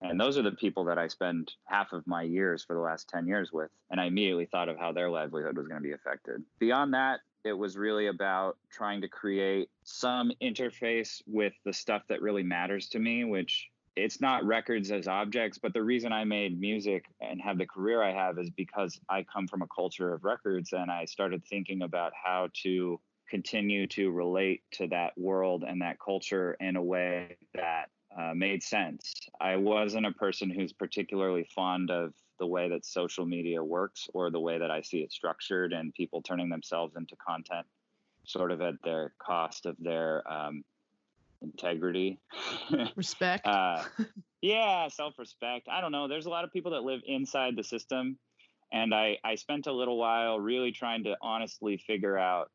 And those are the people that I spend half of my years for the last 10 years with. And I immediately thought of how their livelihood was going to be affected. Beyond that, it was really about trying to create some interface with the stuff that really matters to me, which it's not records as objects, but the reason I made music and have the career I have is because I come from a culture of records and I started thinking about how to continue to relate to that world and that culture in a way that uh, made sense. I wasn't a person who's particularly fond of the way that social media works or the way that I see it structured and people turning themselves into content sort of at their cost of their um, integrity, respect. uh, yeah, self respect. I don't know. There's a lot of people that live inside the system. And I, I spent a little while really trying to honestly figure out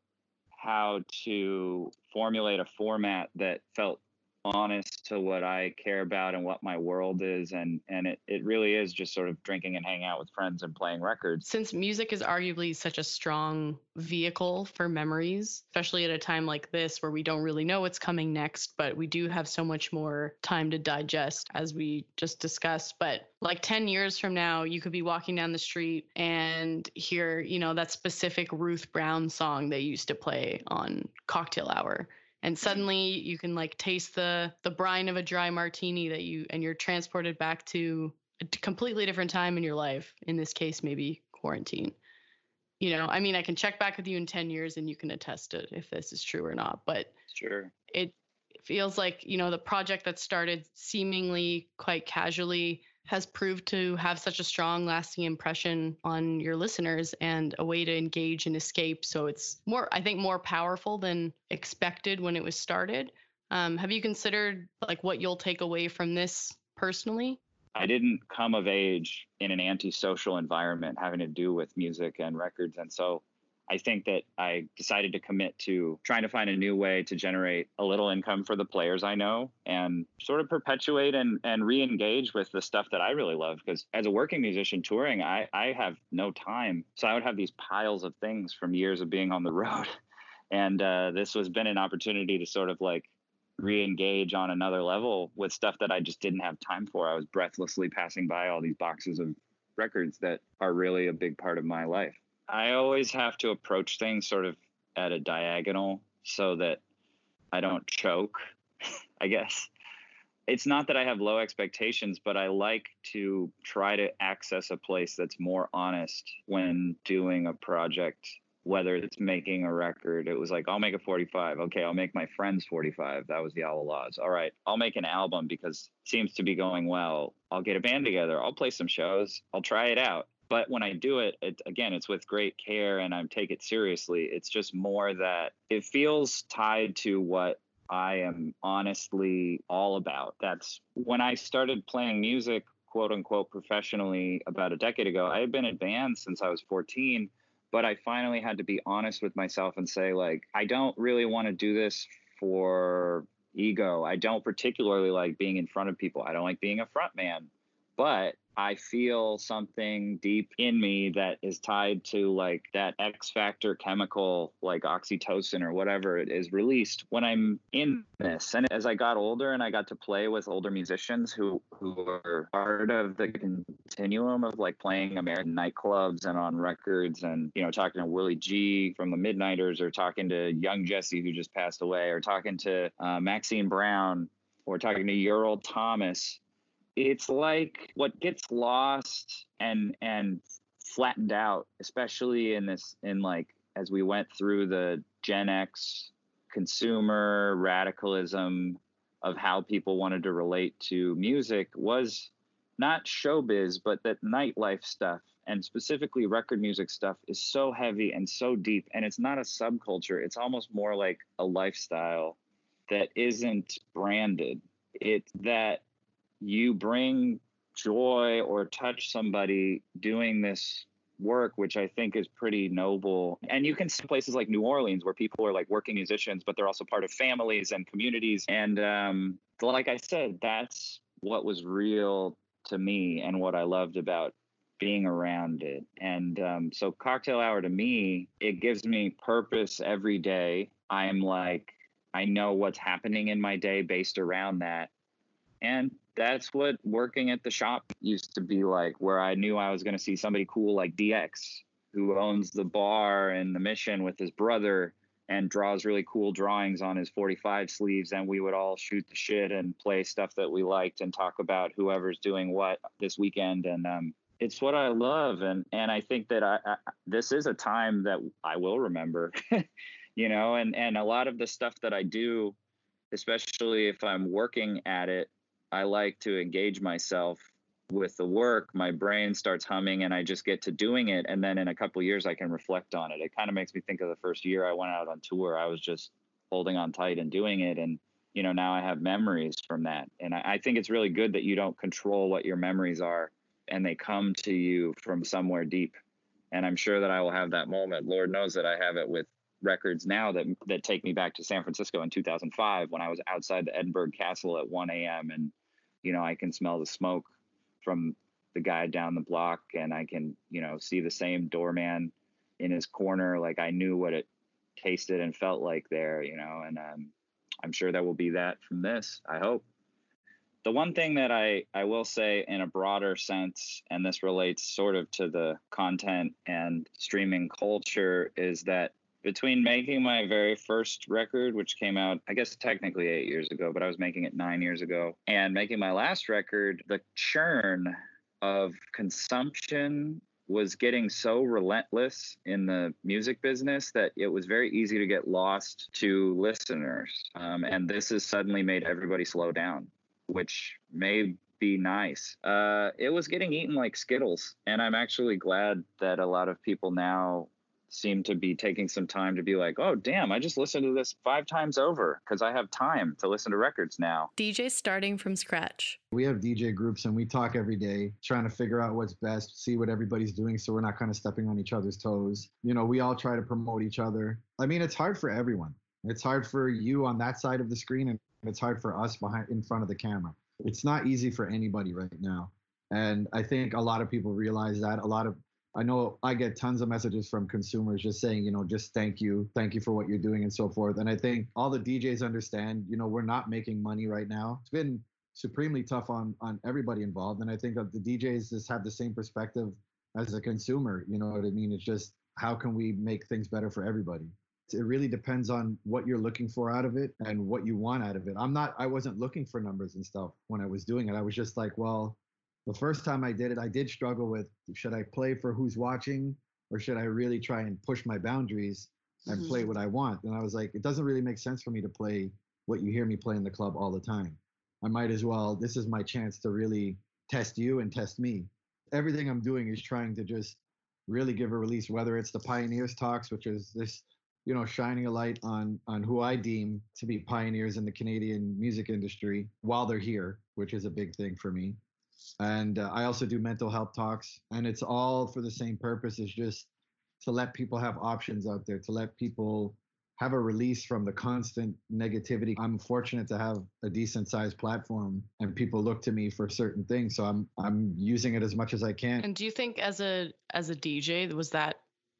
how to formulate a format that felt honest to what I care about and what my world is. And, and it, it really is just sort of drinking and hanging out with friends and playing records. Since music is arguably such a strong vehicle for memories, especially at a time like this where we don't really know what's coming next, but we do have so much more time to digest as we just discussed. But like 10 years from now, you could be walking down the street and hear, you know, that specific Ruth Brown song they used to play on Cocktail Hour and suddenly you can like taste the the brine of a dry martini that you and you're transported back to a completely different time in your life in this case maybe quarantine. You know i mean i can check back with you in 10 years and you can attest it if this is true or not but sure. it feels like you know the project that started seemingly quite casually has proved to have such a strong lasting impression on your listeners and a way to engage and escape. So it's more i think more powerful than expected when it was started. Um, have you considered like what you'll take away from this personally? I didn't come of age in an antisocial environment having to do with music and records. And so I think that I decided to commit to trying to find a new way to generate a little income for the players I know and sort of perpetuate and, and re engage with the stuff that I really love. Because as a working musician touring, I, I have no time. So I would have these piles of things from years of being on the road. And uh, this has been an opportunity to sort of like re-engage on another level with stuff that I just didn't have time for. I was breathlessly passing by all these boxes of records that are really a big part of my life. I always have to approach things sort of at a diagonal so that I don't choke, I guess. It's not that I have low expectations, but I like to try to access a place that's more honest when doing a project whether it's making a record. It was like, I'll make a 45. Okay, I'll make my friend's 45. That was the Allah-Las. All right, I'll make an album because it seems to be going well. I'll get a band together. I'll play some shows. I'll try it out. But when I do it, it again, it's with great care and I take it seriously. It's just more that it feels tied to what I am honestly all about. That's when I started playing music, quote unquote, professionally about a decade ago. I had been in bands since I was 14 but I finally had to be honest with myself and say, like, I don't really want to do this for ego. I don't particularly like being in front of people. I don't like being a front man. But I feel something deep in me that is tied to like that X factor chemical, like oxytocin or whatever it is released when I'm in this. And as I got older and I got to play with older musicians who who are part of the continuum of like playing American nightclubs and on records, and you know talking to Willie G from the Midniters, or talking to Young Jesse who just passed away, or talking to uh, Maxine Brown, or talking to Ural Thomas it's like what gets lost and and flattened out especially in this in like as we went through the gen x consumer radicalism of how people wanted to relate to music was not showbiz but that nightlife stuff and specifically record music stuff is so heavy and so deep and it's not a subculture. It's almost more like a lifestyle that isn't branded. It's that you bring joy or touch somebody doing this work, which I think is pretty noble. And you can see places like New Orleans where people are like working musicians, but they're also part of families and communities. And um, like I said, that's what was real to me and what I loved about being around it. And um, so, cocktail hour to me, it gives me purpose every day. I'm like, I know what's happening in my day based around that. And that's what working at the shop used to be like, where I knew I was going to see somebody cool like DX, who owns the bar and the mission with his brother and draws really cool drawings on his 45 sleeves. And we would all shoot the shit and play stuff that we liked and talk about whoever's doing what this weekend. And um, it's what I love. And, and I think that I, I this is a time that I will remember, you know, and, and a lot of the stuff that I do, especially if I'm working at it, I like to engage myself with the work, my brain starts humming and I just get to doing it. And then in a couple years, I can reflect on it. It kind of makes me think of the first year I went out on tour. I was just holding on tight and doing it. And, you know, now I have memories from that. And I, I think it's really good that you don't control what your memories are and they come to you from somewhere deep. And I'm sure that I will have that moment. Lord knows that I have it with records now that that take me back to San Francisco in 2005 when I was outside the Edinburgh Castle at 1 a.m. and you know, I can smell the smoke from the guy down the block and I can, you know, see the same doorman in his corner. Like I knew what it tasted and felt like there, you know, and um, I'm sure that will be that from this. I hope. The one thing that I, I will say in a broader sense, and this relates sort of to the content and streaming culture, is that between making my very first record, which came out, I guess technically eight years ago, but I was making it nine years ago, and making my last record, the churn of consumption was getting so relentless in the music business that it was very easy to get lost to listeners. Um, and this has suddenly made everybody slow down, which may be nice. Uh, it was getting eaten like Skittles. And I'm actually glad that a lot of people now seem to be taking some time to be like, oh, damn, I just listened to this five times over because I have time to listen to records now. DJ starting from scratch. We have DJ groups and we talk every day, trying to figure out what's best, see what everybody's doing so we're not kind of stepping on each other's toes. You know, we all try to promote each other. I mean, it's hard for everyone. It's hard for you on that side of the screen and it's hard for us behind in front of the camera. It's not easy for anybody right now. And I think a lot of people realize that. A lot of I know I get tons of messages from consumers just saying, you know, just thank you, thank you for what you're doing and so forth. And I think all the DJs understand, you know, we're not making money right now. It's been supremely tough on on everybody involved. And I think that the DJs just have the same perspective as a consumer. You know what I mean? It's just how can we make things better for everybody? It really depends on what you're looking for out of it and what you want out of it. I'm not I wasn't looking for numbers and stuff when I was doing it. I was just like, well, the first time I did it, I did struggle with should I play for who's watching or should I really try and push my boundaries and mm-hmm. play what I want? And I was like, it doesn't really make sense for me to play what you hear me play in the club all the time. I might as well, this is my chance to really test you and test me. Everything I'm doing is trying to just really give a release, whether it's the Pioneers Talks, which is this, you know, shining a light on on who I deem to be pioneers in the Canadian music industry while they're here, which is a big thing for me and uh, I also do mental health talks, and it's all for the same purpose: is just to let people have options out there, to let people have a release from the constant negativity. I'm fortunate to have a decent sized platform and people look to me for certain things. So I'm I'm using it as much as I can. And do you think as a as a DJ was that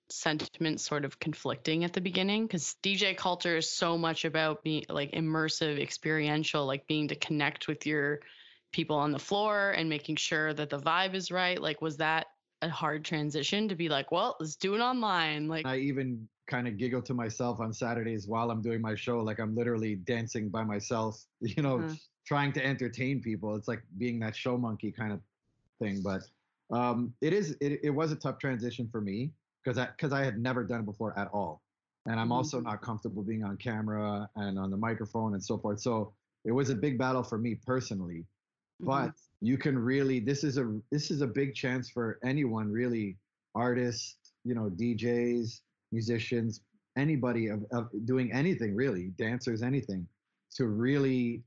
sentiment sort of conflicting at the beginning because DJ culture is so much about being like immersive, experiential, like being to connect with your people on the floor and making sure that the vibe is right? Like, was that a hard transition to be like, well, let's do it online? Like, I even kind of giggle to myself on Saturdays while I'm doing my show. Like, I'm literally dancing by myself, you know, uh-huh. trying to entertain people. It's like being that show monkey kind of thing. But um, it is, it, it was a tough transition for me because I, because I had never done it before at all. And I'm mm-hmm. also not comfortable being on camera and on the microphone and so forth. So it was a big battle for me personally but mm-hmm. you can really this is a this is a big chance for anyone really artists you know djs musicians anybody of, of doing anything really dancers anything to really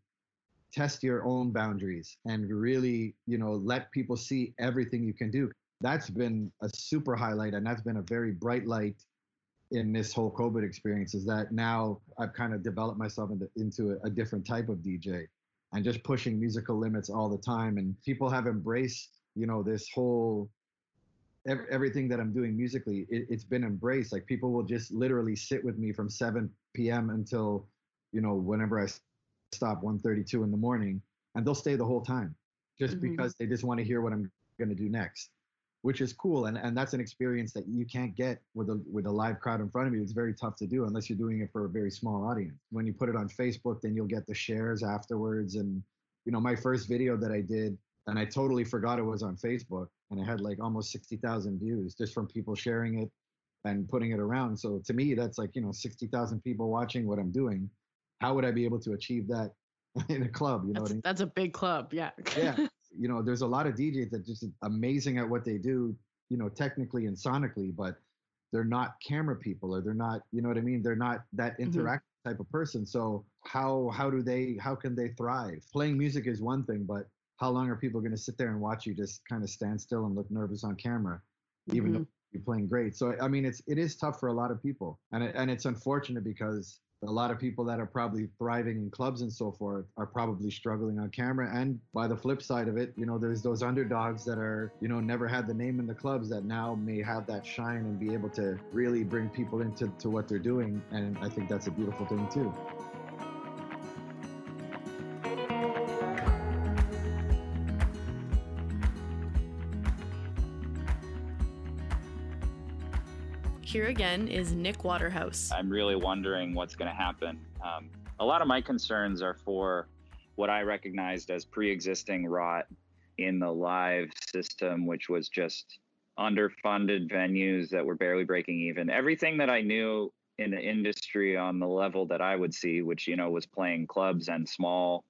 test your own boundaries and really you know let people see everything you can do that's been a super highlight and that's been a very bright light in this whole covid experience is that now i've kind of developed myself into, into a, a different type of dj and just pushing musical limits all the time. And people have embraced, you know, this whole everything that I'm doing musically. It, has been embraced. Like people will just literally sit with me from 7 p.m. until, you know, whenever I stop 1:32 in the morning, and they'll stay the whole time, just mm-hmm. because they just want to hear what I'm going to do next which is cool and, and that's an experience that you can't get with a with a live crowd in front of you. It's very tough to do unless you're doing it for a very small audience. When you put it on facebook then you'll get the shares afterwards and you know my first video that i did and i totally forgot it was on facebook and i had like almost 60000 views just from people sharing it and putting it around. So to me that's like you know 60000 people watching what i'm doing. How would i be able to achieve that in a club you know that's, I mean? that's a big club yeah. Yeah you know, there's a lot of DJs that just amazing at what they do, you know, technically and sonically, but they're not camera people or they're not, you know what I mean? They're not that mm-hmm. interactive mm-hmm. type of person. So how how do they how can they thrive? Playing music is one thing, but how long are people going to sit there and watch you just kind of stand still and look nervous on camera, even mm-hmm. though you're playing great? So I mean, it's it is tough for a lot of people, and it, and it's unfortunate because a lot of people that are probably thriving in clubs and so forth are probably struggling on camera. And by the flip side of it, you know, there's those underdogs that are, you know, never had the name in the clubs that now may have that shine and be able to really bring people into to what they're doing. And I think that's a beautiful thing too. Here again is Nick Waterhouse. I'm really wondering what's going to happen. Um, a lot of my concerns are for what I recognized as pre existing rot in the live system, which was just underfunded venues that were barely breaking even. Everything that I knew in the industry on the level that I would see, which, you know, was playing clubs and small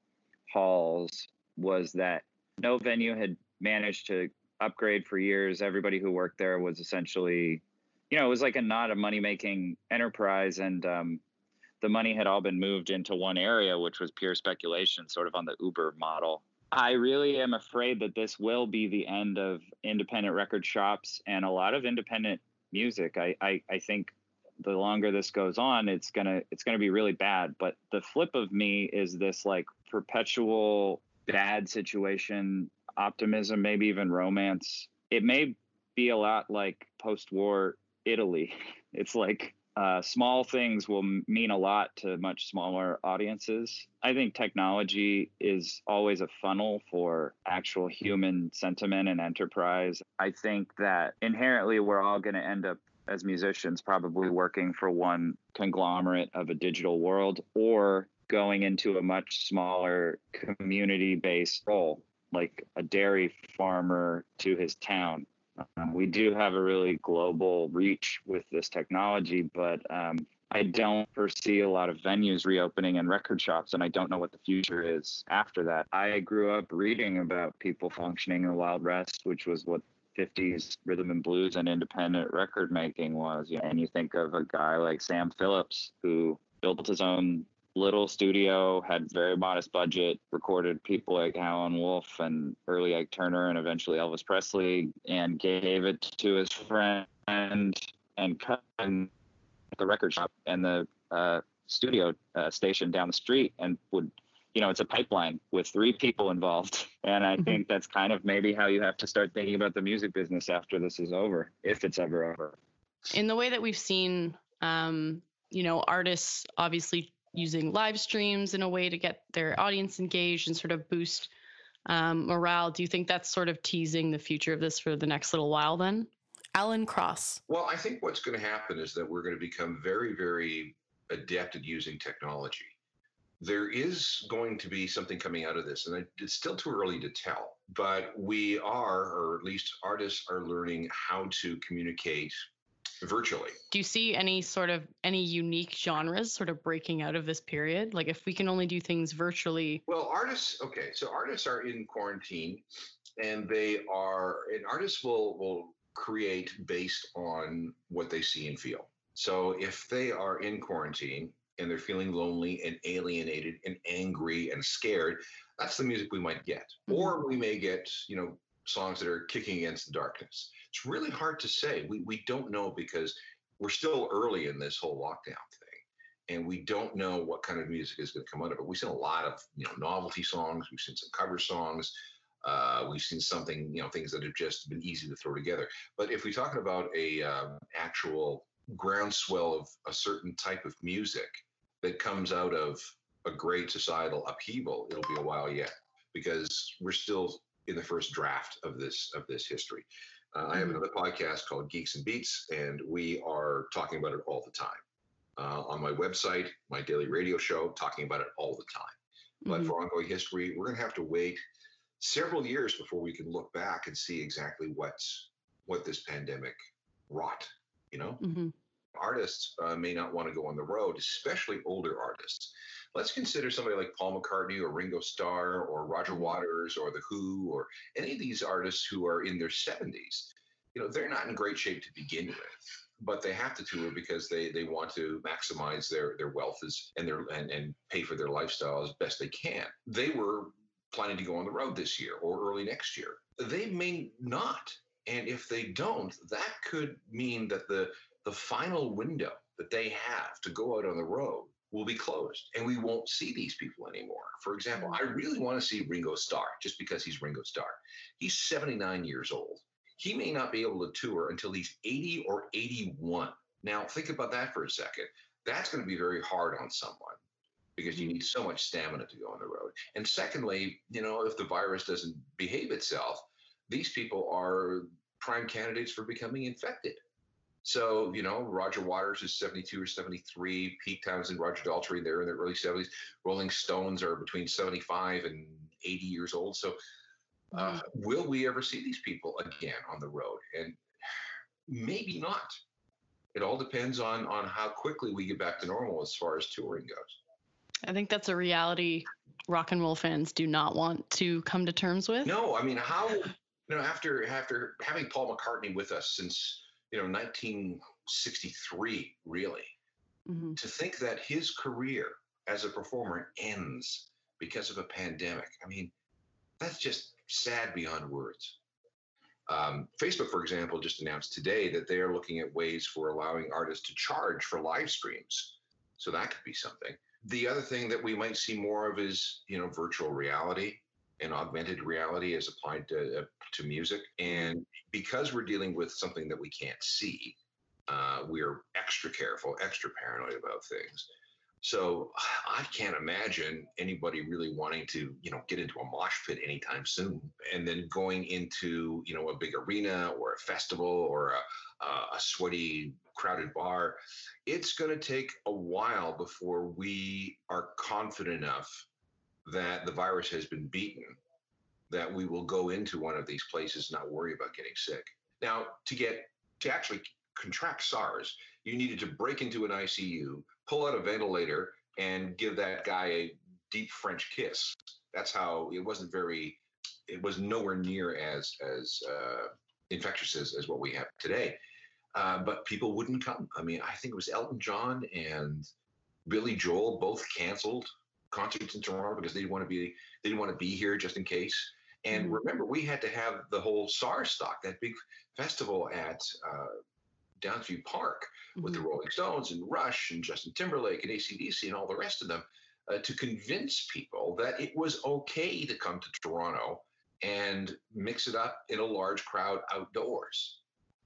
halls, was that no venue had managed to upgrade for years. Everybody who worked there was essentially you know, it was like a not a money making enterprise. And um, the money had all been moved into one area, which was pure speculation, sort of on the Uber model. I really am afraid that this will be the end of independent record shops and a lot of independent music. I, I, I think the longer this goes on, it's gonna it's gonna be really bad. But the flip of me is this like perpetual bad situation, optimism, maybe even romance. It may be a lot like post-war Italy. It's like uh, small things will mean a lot to much smaller audiences. I think technology is always a funnel for actual human sentiment and enterprise. I think that inherently we're all going to end up as musicians probably working for one conglomerate of a digital world or going into a much smaller community based role like a dairy farmer to his town um, we do have a really global reach with this technology but um, i don't foresee a lot of venues reopening and record shops and i don't know what the future is after that i grew up reading about people functioning in wild west which was what 50s rhythm and blues and independent record making was. And you think of a guy like Sam Phillips who built his own little studio, had very modest budget, recorded people like Howlin' Wolf and early Ike Turner and eventually Elvis Presley, and gave it to his friend and cut the record shop and the uh, studio uh, station down the street and would you know, it's a pipeline with three people involved. And I mm-hmm. think that's kind of maybe how you have to start thinking about the music business after this is over, if it's ever over. In the way that we've seen, um, you know, artists obviously using live streams in a way to get their audience engaged and sort of boost um, morale. Do you think that's sort of teasing the future of this for the next little while then? Alan Cross. Well, I think what's going to happen is that we're going to become very, very adept at using technology there is going to be something coming out of this, and it's still too early to tell. But we are, or at least artists are learning how to communicate virtually. Do you see any sort of any unique genres sort of breaking out of this period? Like if we can only do things virtually. Well, artists, okay, so artists are in quarantine and they are and artists will will create based on what they see and feel. So if they are in quarantine and they're feeling lonely and alienated and angry and scared, that's the music we might get. Mm-hmm. Or we may get, you know, songs that are kicking against the darkness. It's really hard to say. We we don't know because we're still early in this whole lockdown thing. And we don't know what kind of music is going to come out of it. We've seen a lot of, you know, novelty songs. We've seen some cover songs. Uh, we've seen something, you know, things that have just been easy to throw together. But if we're talking about a uh, actual groundswell of a certain type of music that comes out of a great societal upheaval, it'll be a while yet because we're still in the first draft of this of this history. Uh, I have mm-hmm. another podcast called Geeks and Beats, and we are talking about it all the time. Uh, on my website, my daily radio show, talking about it all the time. But mm-hmm. for ongoing history, we're going to have to wait several years before we can look back and see exactly what's what this pandemic wrought. You know. Mm-hmm artists uh, may not want to go on the road, especially older artists. Let's consider somebody like Paul McCartney or Ringo Starr or Roger Waters or The Who or any of these artists who are in their 70s. You know, they're not in great shape to begin with but they have to tour because they they want to maximize their their wealth as, and their and, and pay for their lifestyle as best they can. They were planning to go on the road this year or early next year. They may not. And if they don't, that could mean that the the final window that they have to go out on the road will be closed and we won't see these people anymore. For example, I mm. really want to see Ringo Starr just because he's Ringo Starr. He's 79 years old. He may not be able to tour until he's 80 or 81. Now, think about that for a second. That's going to be very hard on someone because you mm. need so much stamina to go on the road. And secondly, you know, if the virus doesn't behave itself, these people are prime candidates for becoming infected. So, you know, Roger Waters is 72 or 73. Pete Townshend, Roger Daltrey, they're in their early 70s. Rolling Stones are between 75 and 80 years old. So, uh, mm-hmm. will we ever see these people again on the road? And maybe not. It all depends on on how quickly we get back to normal as far as touring goes. I think that's a reality rock and roll fans do not want to come to terms with. No, I mean, how you know after after having Paul McCartney with us since you know 1963 really. Mm-hmm. To think that his career as a performer ends because of a pandemic. I mean, that's just sad beyond words. Um, Facebook, for example, just announced today that they are looking at ways for allowing artists to charge for live streams. So that could be something. The other thing that we might see more of is, you know, virtual reality and augmented reality as applied to uh, to music. And because we're dealing with something that we can't see, uh, we're extra careful, extra paranoid about things. So I can't imagine anybody really wanting to, you know, get into a mosh pit anytime soon, and then going into, you know, a big arena or a festival or a, a sweaty, crowded bar. It's going to take a while before we are confident enough that the virus has been beaten, that we will go into one of these places and not worry about getting sick. Now, to get to actually contract SARS, you needed to break into an ICU, pull out a ventilator, and give that guy a deep French kiss. That's how it wasn't very. It was nowhere near as as uh, infectious as, as what we have today. Uh, but people wouldn't come. I mean, I think it was Elton John and Billy Joel both canceled concerts in Toronto because they didn't want to be they didn't want to be here just in case. And mm-hmm. remember, we had to have the whole SARSstock, that big festival at uh, Downsview Park mm-hmm. with the mm-hmm. Rolling Stones and Rush and Justin Timberlake and ACDC and all the rest of them uh, to convince people that it was okay to come to Toronto and mix it up in a large crowd outdoors.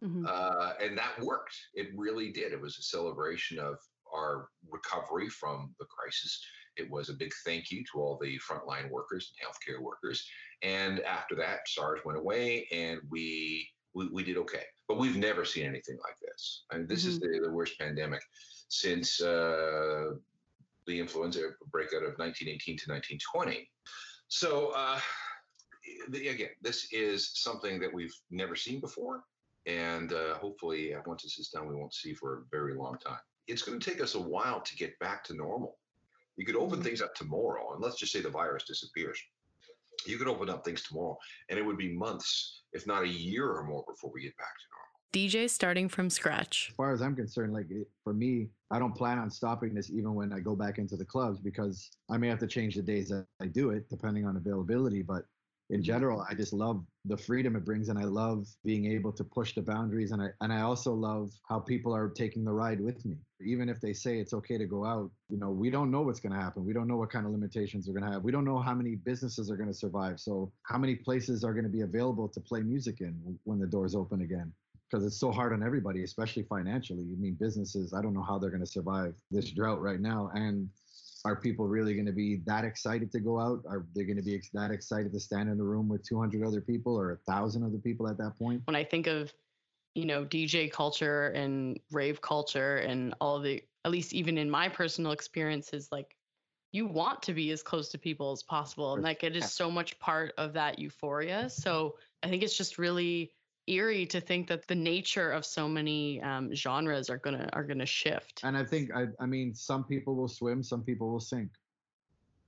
Mm-hmm. Uh, and that worked. It really did. It was a celebration of our recovery from the crisis. It was a big thank you to all the frontline workers and healthcare workers. And after that, SARS went away and we we, we did okay. But we've never seen anything like this. I mean, this mm-hmm. is the, the worst pandemic since uh, the influenza breakout of 1918 to 1920. So, uh, the, again, this is something that we've never seen before. And uh, hopefully, once this is done, we won't see for a very long time. It's going to take us a while to get back to normal. You could open things up tomorrow, and let's just say the virus disappears. You could open up things tomorrow, and it would be months, if not a year or more, before we get back to normal. DJ starting from scratch. As far as I'm concerned, like for me, I don't plan on stopping this even when I go back into the clubs because I may have to change the days that I do it depending on availability. But in general, I just love the freedom it brings, and I love being able to push the boundaries, and I and I also love how people are taking the ride with me. Even if they say it's okay to go out, you know, we don't know what's going to happen. We don't know what kind of limitations we're going to have. We don't know how many businesses are going to survive. So how many places are going to be available to play music in when the doors open again? Because it's so hard on everybody, especially financially. I mean, businesses, I don't know how they're going to survive this drought right now, and are people really going to be that excited to go out? Are they going to be that excited to stand in a room with 200 other people or a thousand other people at that point? When I think of, you know, DJ culture and rave culture and all the, at least even in my personal experiences, like you want to be as close to people as possible. And like it is so much part of that euphoria. So I think it's just really eerie to think that the nature of so many um, genres are gonna are gonna shift. And I think I, I mean some people will swim, some people will sink.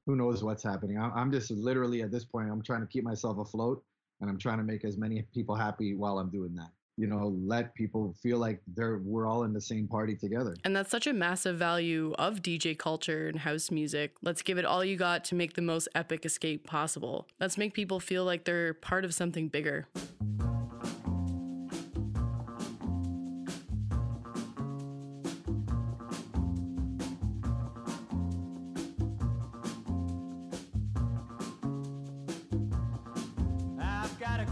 Who knows what's happening? I'm just literally at this point, I'm trying to keep myself afloat, and I'm trying to make as many people happy while I'm doing that. You know, let people feel like they're we're all in the same party together. And that's such a massive value of DJ culture and house music. Let's give it all you got to make the most epic escape possible. Let's make people feel like they're part of something bigger.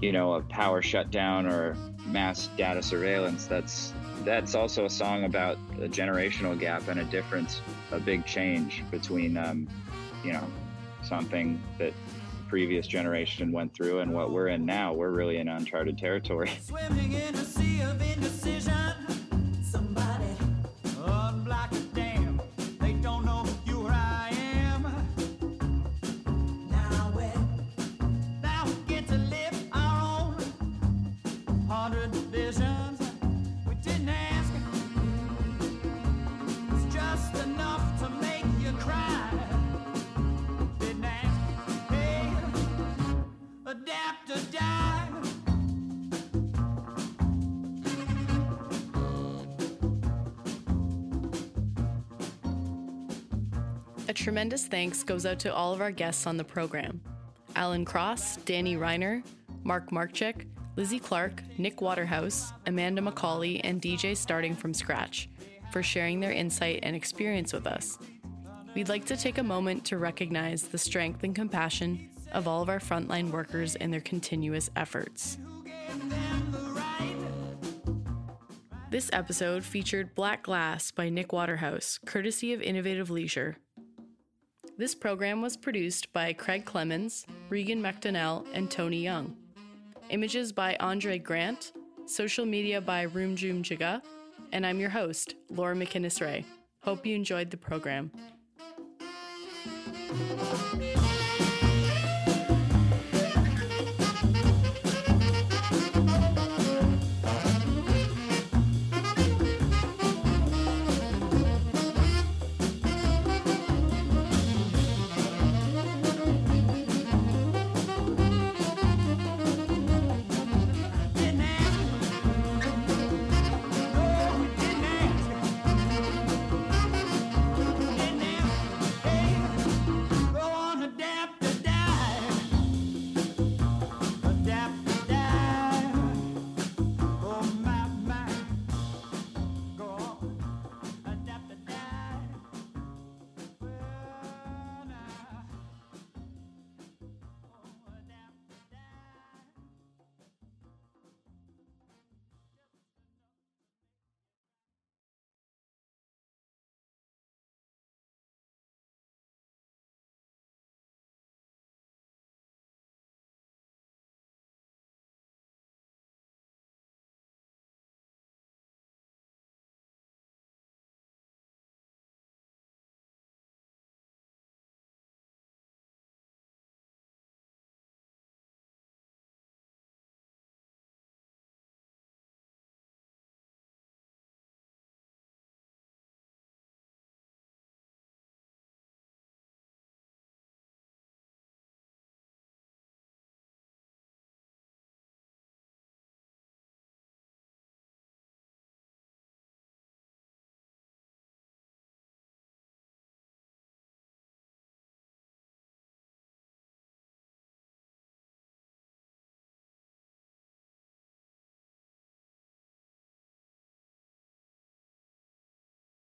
you know, a power shutdown or mass data surveillance. That's that's also a song about a generational gap and a difference, a big change between, um, you know, something that previous generation went through and what we're in now. We're really in uncharted territory. Tremendous thanks goes out to all of our guests on the program Alan Cross, Danny Reiner, Mark Marczyk, Lizzie Clark, Nick Waterhouse, Amanda McCauley, and DJ Starting from Scratch for sharing their insight and experience with us. We'd like to take a moment to recognize the strength and compassion of all of our frontline workers and their continuous efforts. This episode featured Black Glass by Nick Waterhouse, courtesy of Innovative Leisure. This program was produced by Craig Clemens, Regan McDonnell, and Tony Young. Images by Andre Grant, social media by Roomjoom Jiga, and I'm your host, Laura McInnes Ray. Hope you enjoyed the program.